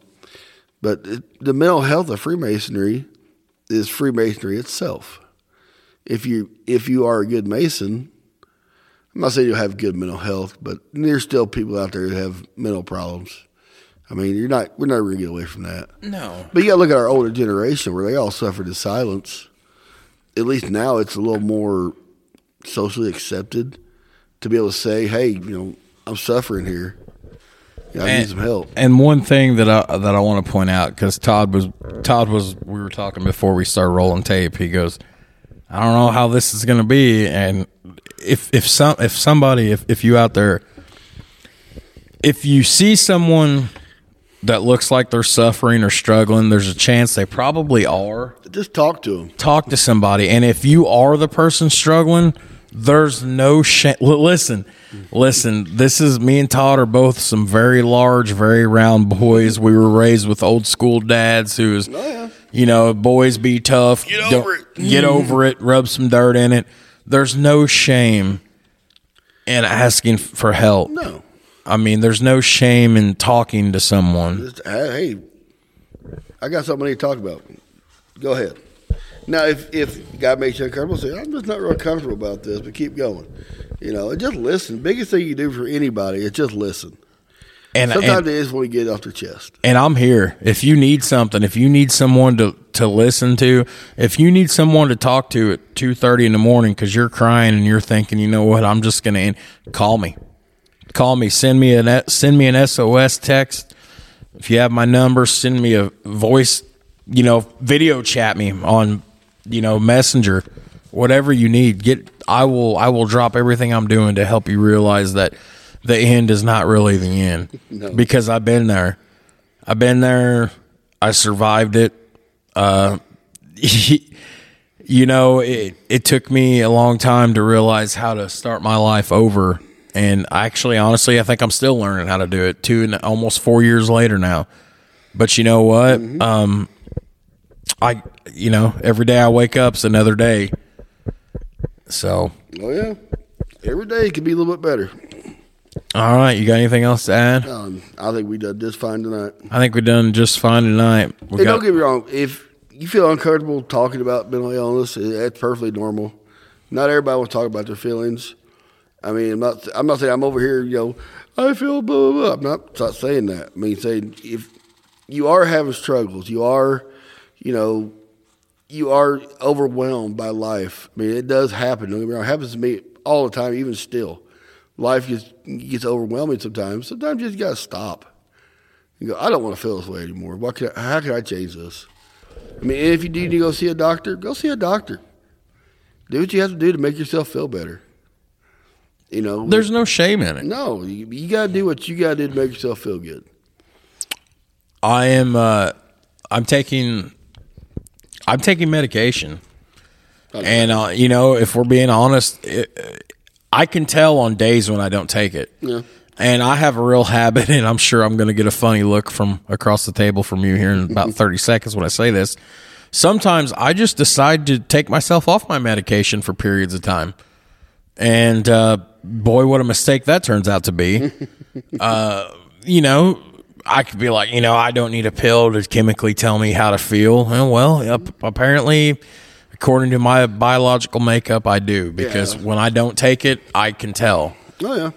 But it, the mental health of Freemasonry is Freemasonry itself. If you if you are a good Mason, I'm not saying you'll have good mental health, but there's still people out there that have mental problems. I mean, you're not. We're never gonna get away from that. No. But you got to look at our older generation where they all suffered in silence. At least now it's a little more socially accepted to be able to say, "Hey, you know, I'm suffering here. Know, I need some help." And one thing that I that I want to point out because Todd was Todd was we were talking before we started rolling tape. He goes, I don't know how this is going to be, and if if some if somebody if if you out there, if you see someone that looks like they're suffering or struggling, there's a chance they probably are. Just talk to them. Talk to somebody, and if you are the person struggling, there's no shame. Listen, listen. This is me and Todd are both some very large, very round boys. We were raised with old school dads who's, oh, you know, boys be tough. Get over it. Get over it. Rub some dirt in it. There's no shame in asking for help. No, I mean, there's no shame in talking to someone. just hey, I got something I need to talk about. Go ahead. Now, if if God makes you uncomfortable, say I'm just not real comfortable about this, but keep going. You know, and just listen. Biggest thing you do for anybody is just listen. And, Sometimes and it is when we get off the chest. and I'm here. If you need something, if you need someone to, to listen to, if you need someone to talk to at two thirty in the morning because you're crying and you're thinking, you know what, I'm just gonna end, call me, call me, send me an send me an SOS text. If you have my number, send me a voice, you know, video chat me on, you know, Messenger, whatever you need. Get I will I will drop everything I'm doing to help you realize that the end is not really the end because I've been there. I've been there. I survived it. Uh, you know, it, it took me a long time to realize how to start my life over. And actually, honestly, I think I'm still learning how to do it two and almost four years later now. But you know what? Um, I, you know, every day I wake up, up's another day. So Oh yeah, every day could be a little bit better. All right, you got anything else to add? Um, I think we done just fine tonight. I think we've done just fine tonight. We Hey, got, don't get me wrong. If you feel uncomfortable talking about mental illness, that's perfectly normal. Not everybody wants to talk about their feelings. I mean, I'm not. I'm not saying I'm over here. You know, I feel blah blah. blah. I'm not, not saying that. I mean, saying if you are having struggles, you are, you know, you are overwhelmed by life. I mean, it does happen. Don't get me wrong. It happens to me all the time, even still. Life gets gets overwhelming sometimes. Sometimes you just gotta stop. You go, I don't want to feel this way anymore. What can I, how can I change this? I mean, if you need to go see a doctor, go see a doctor. Do what you have to do to make yourself feel better. You know, there's no shame in it. no, you, you got to do what you got to do to make yourself feel good. I am. Uh, I'm taking. I'm taking medication, and uh, you know, if we're being honest, it, I can tell on days when I don't take it. Yeah. And I have a real habit, and I'm sure I'm going to get a funny look from across the table from you here in about 30 seconds when I say this. Sometimes I just decide to take myself off my medication for periods of time. And uh, boy, what a mistake that turns out to be. uh, you know, I could be like, you know, I don't need a pill to chemically tell me how to feel. And well, ap- apparently, according to my biological makeup, I do because Yeah. when I don't take it, I can tell. Oh yeah,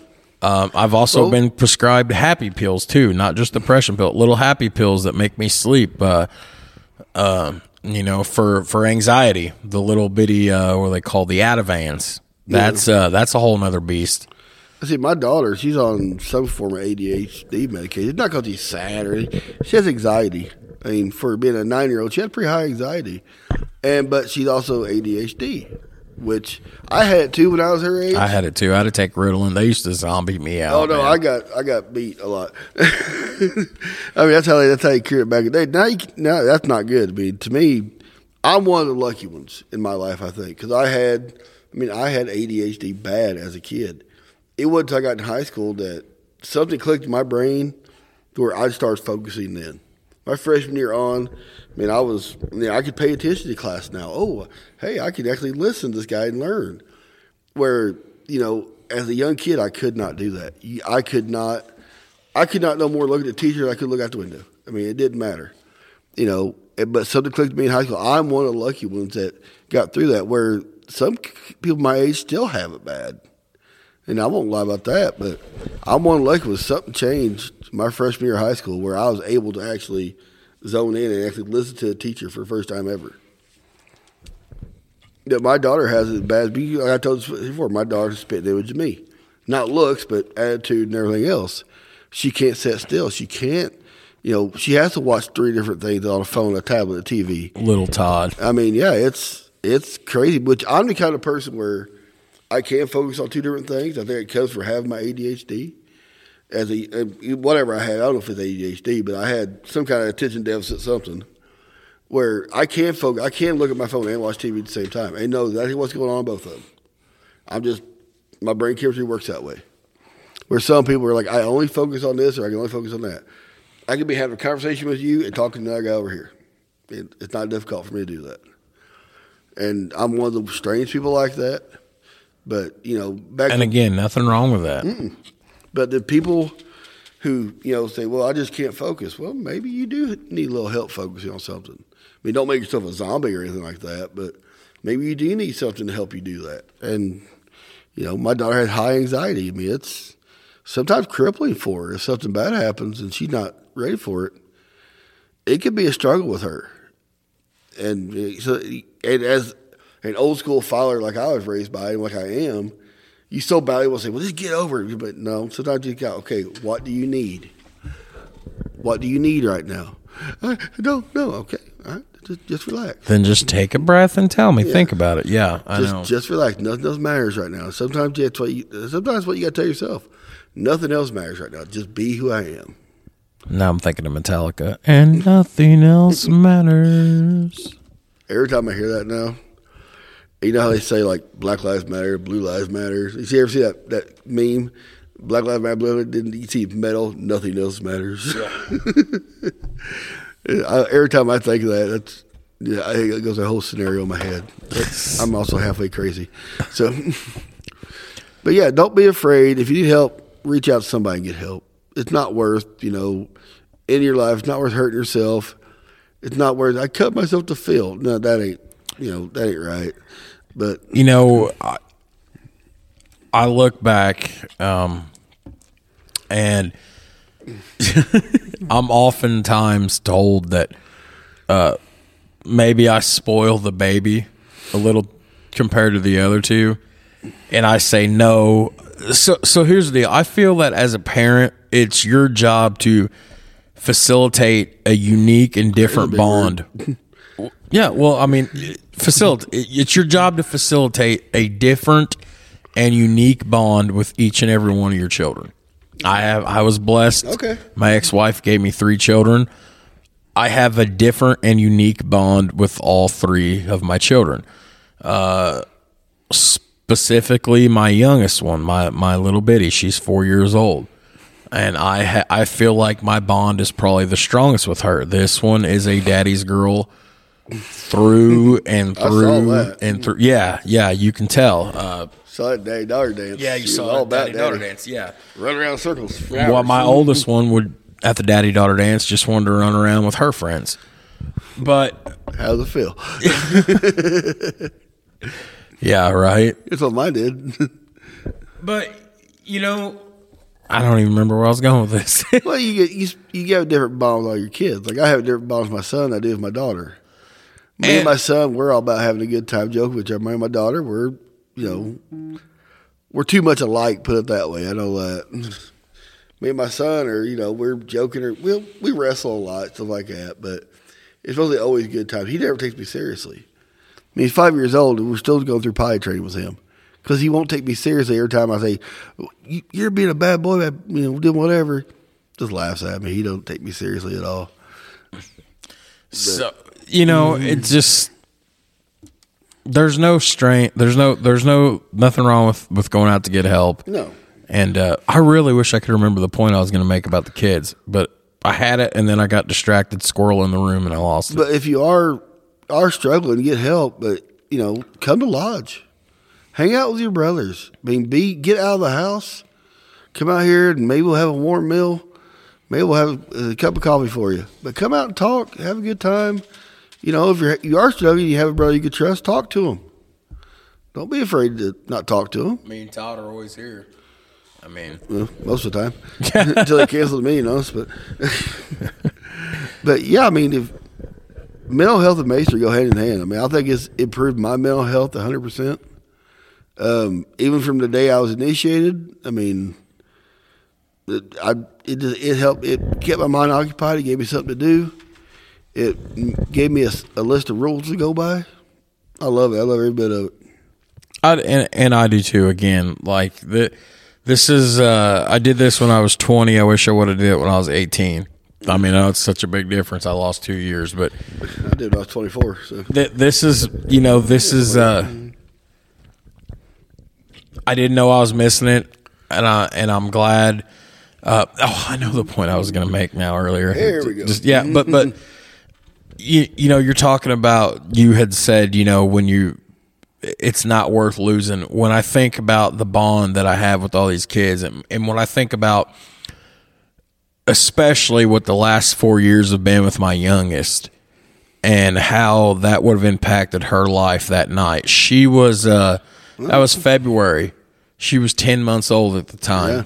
Um, I've also Well- been prescribed happy pills too, not just depression pill, little happy pills that make me sleep. Uh, uh, you know, for for anxiety, the little bitty uh, what they call the Ativans. That's uh, that's a whole nother beast. I see. My daughter, she's on some form of ADHD medication. It's not because she's sad or anything. She has anxiety. I mean, for being a nine-year-old, she had pretty high anxiety, and but she's also ADHD, which I had too when I was her age. I had it too. I had to take Ritalin. They used to zombie me out. Oh no, man. I got I got beat a lot. I mean, that's how they, that's how you cure it back in the day. Now, you, now that's not good. I mean, to me, I'm one of the lucky ones in my life. I think because I had, I mean, I had ADHD bad as a kid. It wasn't until I got in high school that something clicked in my brain to where I started focusing. Then my freshman year on, I mean, I was, I mean, I could pay attention to class now. Oh, hey, I could actually listen to this guy and learn where you know as a young kid I could not do that. I could not. I could not no more look at the teacher I could look out the window. I mean, it didn't matter, you know. But something clicked me in high school. I'm one of the lucky ones that got through that. Where some people my age still have it bad, and I won't lie about that. But I'm one lucky ones. Something changed my freshman year of high school where I was able to actually zone in and actually listen to a teacher for the first time ever that my daughter has it as bad. Like I told you before, my daughter's spit image of me. Not looks, but attitude and everything else. She can't sit still. She can't, you know, she has to watch three different things on a phone, a tablet, a TV. Little Todd. I mean, yeah, it's it's crazy. Which I'm the kind of person where I can focus on two different things. I think it comes from having my ADHD. As a uh, whatever I had, I don't know if it's ADHD, but I had some kind of attention deficit, something where I can focus. I can look at my phone and watch TV at the same time and know exactly what's going on in both of them. I'm just my brain chemistry works that way. Where some people are like, I only focus on this or I can only focus on that. I could be having a conversation with you and talking to another guy over here. It, it's not difficult for me to do that. And I'm one of the strange people like that. But you know, back And again, nothing wrong with that. but the people who you know say, "Well, I just can't focus." Well, maybe you do need a little help focusing on something. I mean, don't make yourself a zombie or anything like that, but maybe you do need something to help you do that. And you know, my daughter had high anxiety. I mean, it's sometimes crippling for her if something bad happens and she's not ready for it. It could be a struggle with her. And uh, so, and as an old school father like I was raised by and like I am, you so badly will say, well, just get over it. But no, sometimes you go, okay, what do you need? What do you need right now? I don't know. Okay. All right. Just, just relax. Then just take a breath and tell me. Think about it. Yeah, I Just, know. just relax. Nothing else matters right now. Sometimes that's what you, sometimes what you got to tell yourself. Nothing else matters right now. Just be who I am. now I'm thinking of Metallica, and nothing else matters. Every time I hear that now, you know how they say like Black Lives Matter, Blue Lives Matter. You see ever see that that meme? Black Lives Matter, Blue Lives Didn't you see metal? Nothing else matters. I, every time I think of that, that's Yeah, I, it goes a whole scenario in my head. I'm also halfway crazy. So, but yeah, don't be afraid. If you need help, reach out to somebody and get help. It's not worth, you know, in your life, it's not worth hurting yourself. It's not worth, I cut myself to feel. No, that ain't, you know, that ain't right. But you know, I, I look back, um, and I'm oftentimes told that uh, maybe I spoil the baby a little compared to the other two, and I say no. So, so here's the deal. I feel that as a parent, it's your job to facilitate a unique and different bond. yeah, well, I mean, facilitate. It's your job to facilitate a different and unique bond with each and every one of your children. I have. I was blessed. Okay. My ex-wife gave me three children. I have a different and unique bond with all three of my children. Uh, specifically, my youngest one, my my little bitty. She's four years old, and I ha- I feel like my bond is probably the strongest with her. This one is a daddy's girl through and through and through. Yeah, yeah, you can tell. Uh, saw that daddy daughter dance. yeah, you She saw all all about daddy daughter dance. Yeah. Run around circles. for Well, my oldest one would at the daddy daughter dance just wanted to run around with her friends. But How's it feel? yeah, right. That's what mine did. But you know, I don't even remember where I was going with this. well, you get you, you get a different bond with all your kids. Like I have a different bond with my son than I do with my daughter. Me and, And- my son, we're all about having a good time, joking with each other. Me and my daughter, we're you know, we're too much alike. Put it that way. I know that. Me and my son are, you know, we're joking or we we wrestle a lot, stuff like that. But it's mostly always good times. He never takes me seriously. I mean, he's five years old, and we're still going through potty training with him because he won't take me seriously every time I say, "You- "You're being a bad boy," you know, doing whatever. Just laughs at me. He don't take me seriously at all. so you know, it's just there's no strength. There's no. There's no nothing wrong with with going out to get help. No, And uh, I really wish I could remember the point I was going to make about the kids, but I had it, and then I got distracted, squirrel in the room, and I lost it. but if you are are struggling, get help. But you know, come to lodge, hang out with your brothers. I mean, be get out of the house, come out here, and maybe we'll have a warm meal. Maybe we'll have a cup of coffee for you. But come out and talk, have a good time. You know, if you're you are struggling, you have a brother you can trust. Talk to him. Don't be afraid to not talk to him. Me and Todd are always here. I mean, Well, most of the time until they canceled me, you know. But but yeah, I mean, if mental health and Masonry go hand in hand. I mean, I think it's improved my mental health 100. percent um, Even from the day I was initiated, I mean, it, I it it helped. It kept my mind occupied. It gave me something to do. It gave me a list of rules to go by. I love it. I love every bit of it. I and, and I do too. Again, like the this is uh, I did this when I was 20. I wish I would have did it when I was 18. I mean, I know it's such a big difference. I lost two years, but I did when I was 24. So th- this is you know this is uh, I didn't know I was missing it, and I and I'm glad. Uh, oh, I know the point I was going to make now earlier. There we go. Just, yeah, but but you you know you're talking about you had said you know when you it's not worth losing. When I think about the bond that I have with all these kids, and, and when I think about especially what the last four years have been with my youngest and how that would have impacted her life that night. She was uh that was February. She was 10 months old at the time. Yeah.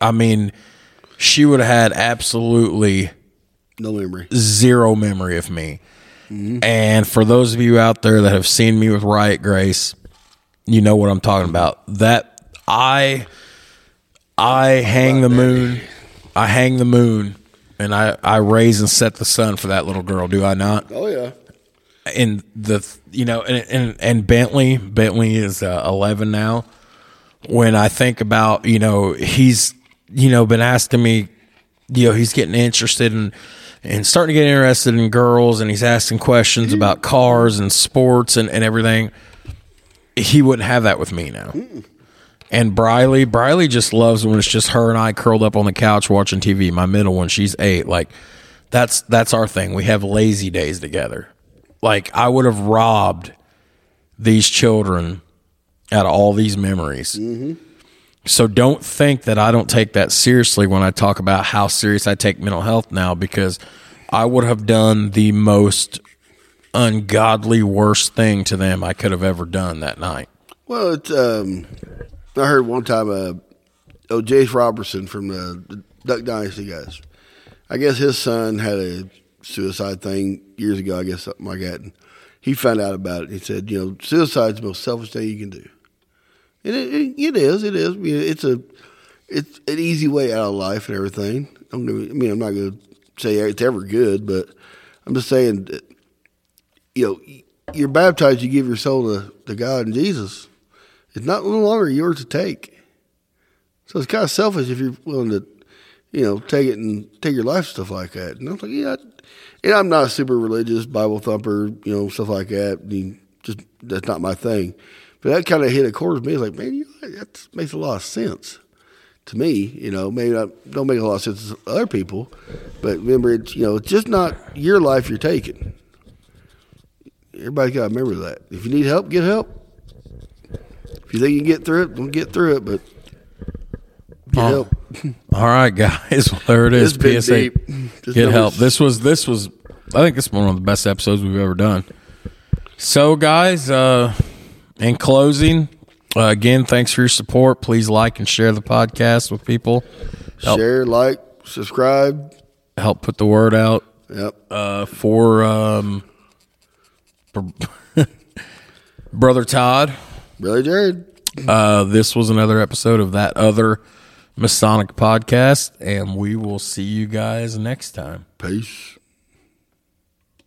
I mean, she would have had absolutely no memory. zero memory of me. And for those of you out there that have seen me with Riot Grace, you know what I'm talking about. That I I hang the moon. I hang the moon and I, I raise and set the sun for that little girl, do I not? Oh yeah. and the you know and and, and Bentley Bentley is uh, 11 now when I think about you know he's you know been asking me you know he's getting interested in and starting to get interested in girls and he's asking questions mm. about cars and sports and, and everything he wouldn't have that with me now. And Briley Briley just loves when it's just her and I curled up on the couch watching TV my middle one she's 8 like that's that's our thing we have lazy days together. Like I would have robbed these children out of all these memories. Mm-hmm. So don't think that I don't take that seriously when I talk about how serious I take mental health now because I would have done the most ungodly worst thing to them I could have ever done that night. Well, it's um, I heard one time uh, oh Jase Robertson from the, Duck Dynasty guys. I guess his son had a suicide thing years ago. I guess something like that. And he found out about it. He said, you know, suicide's the most selfish thing you can do. It, it, it is. It is. It's a it's an easy way out of life and everything. I'm gonna, I mean, I'm not going to say it's ever good, but I'm just saying, that, you know, you're baptized, you give your soul to, to God and Jesus. It's not no longer yours to take. So it's kind of selfish if you're willing to, you know, take it and take your life stuff like that. And I was like, yeah, and I'm not a super religious Bible thumper, you know, stuff like that. I mean, just that's not my thing. But that kind of hit a chord with me. It's like, man, you know, that makes a lot of sense to me. You know, maybe not don't make a lot of sense to other people, but remember, it's you know, it's just not your life you're taking. Everybody got to remember that. If you need help, get help. If you think you can get through it, don't get through it, but get Oh. help. All right, guys. Well, there it is. PSA. Get help. This was this was. I think this is one of the best episodes we've ever done. So, guys, uh, in closing, uh, again, thanks for your support. Please like and share the podcast with people. Help. Share, like, subscribe. Help put the word out Yep. uh, for um, brother Todd. Brother Jared. Uh, this was another episode of that other Masonic podcast, and we will see you guys next time. Peace.